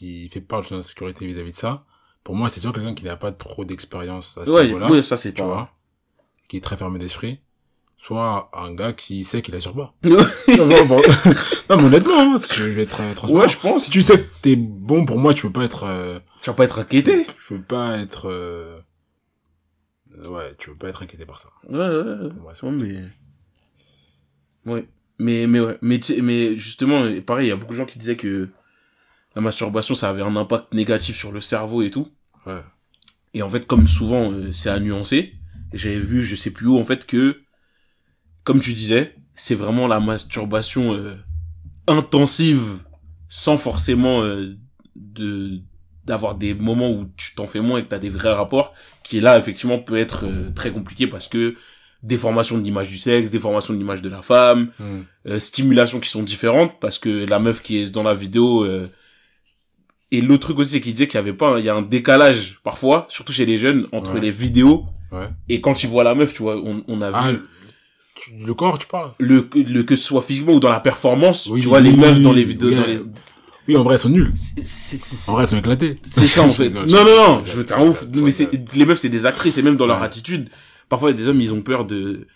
S2: qui fait part de son insécurité vis-à-vis de ça, pour moi, c'est toujours quelqu'un qui n'a pas trop d'expérience à ce
S1: Ouais,
S2: niveau-là.
S1: ça c'est
S2: tu
S1: pas.
S2: vois. Qui est très fermé d'esprit. Soit un gars qui sait qu'il assure pas. Non, bon. Non, mais honnêtement, hein, si je vais être euh, transparent.
S1: Ouais, je pense.
S2: Si tu sais que t'es bon pour moi, tu peux pas être, euh,
S1: Tu vas pas être inquiété.
S2: tu peux pas être, euh, ouais, tu peux pas être inquiété par ça.
S1: Ouais, ouais, ouais.
S2: Moi,
S1: Ouais, mais... Ouais. Mais, mais ouais. Mais, mais justement, pareil, il y a beaucoup de gens qui disaient que la masturbation, ça avait un impact négatif sur le cerveau et tout.
S2: Ouais.
S1: Et en fait, comme souvent, euh, c'est à nuancer. J'avais vu, je sais plus où, en fait, que, comme tu disais, c'est vraiment la masturbation euh, intensive, sans forcément euh, de d'avoir des moments où tu t'en fais moins et que t'as des vrais rapports, qui là, effectivement, peut être euh, très compliqué parce que déformation de l'image du sexe, déformation de l'image de la femme, euh, stimulations qui sont différentes parce que la meuf qui est dans la vidéo euh, et l'autre truc aussi c'est qu'il disait qu'il y avait pas il y a un décalage parfois surtout chez les jeunes entre
S2: Ouais.
S1: les vidéos
S2: Ouais.
S1: et quand ils voient la meuf tu vois on, on a
S2: Ah,
S1: vu
S2: le corps, tu parles?
S1: le, le que ce soit physiquement ou dans la performance
S2: Oui,
S1: tu vois
S2: oui,
S1: les meufs
S2: oui,
S1: dans les vidéos
S2: oui,
S1: dans les
S2: Oui, en vrai, elles sont
S1: c'est-
S2: En vrai, elles sont éclatées.
S1: c'est ça en fait non non non
S2: je
S1: veux un ouf mais les meufs c'est des actrices et même dans leur attitude parfois il y a des hommes ils ont peur de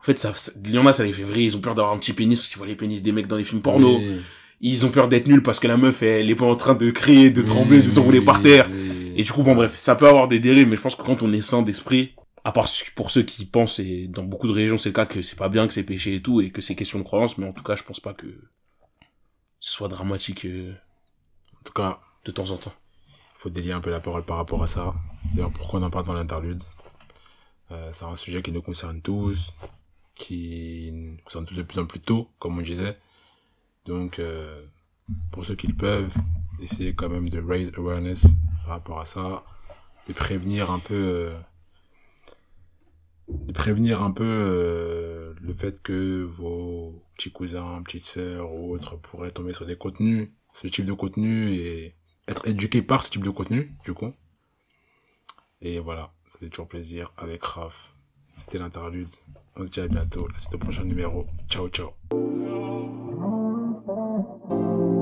S1: en fait ça, il y en a ça les fait vriller ils ont peur d'avoir un petit pénis parce qu'ils voient les pénis des mecs dans les films porno
S2: Oui.
S1: Ils ont peur d'être nuls parce que la meuf elle est pas en train de crier de trembler de s'enrouler
S2: oui,
S1: par terre
S2: oui.
S1: et du coup bon bref ça peut avoir des dérives mais je pense que quand on est sain d'esprit à part pour ceux qui pensent, et dans beaucoup de régions c'est le cas, que c'est pas bien, que c'est péché et tout, et que c'est question de croyance, mais en tout cas, je pense pas que ce soit dramatique euh,
S2: En tout cas,
S1: de temps en temps.
S2: faut délier un peu la parole par rapport à ça. D'ailleurs, pourquoi on en parle dans l'interlude? Euh, C'est un sujet qui nous concerne tous, qui nous concerne tous de plus en plus tôt, comme on disait. Donc, euh, pour ceux qui le peuvent, essayez quand même de raise awareness par rapport à ça, de prévenir un peu, euh, de prévenir un peu euh, le fait que vos petits cousins, petites sœurs ou autres pourraient tomber sur des contenus, ce type de contenu et être éduqués par ce type de contenu, du coup. Et voilà, ça fait toujours plaisir avec Raph. C'était l'interlude. On se dit à bientôt. La suite au prochain numéro. Ciao, ciao. Amém.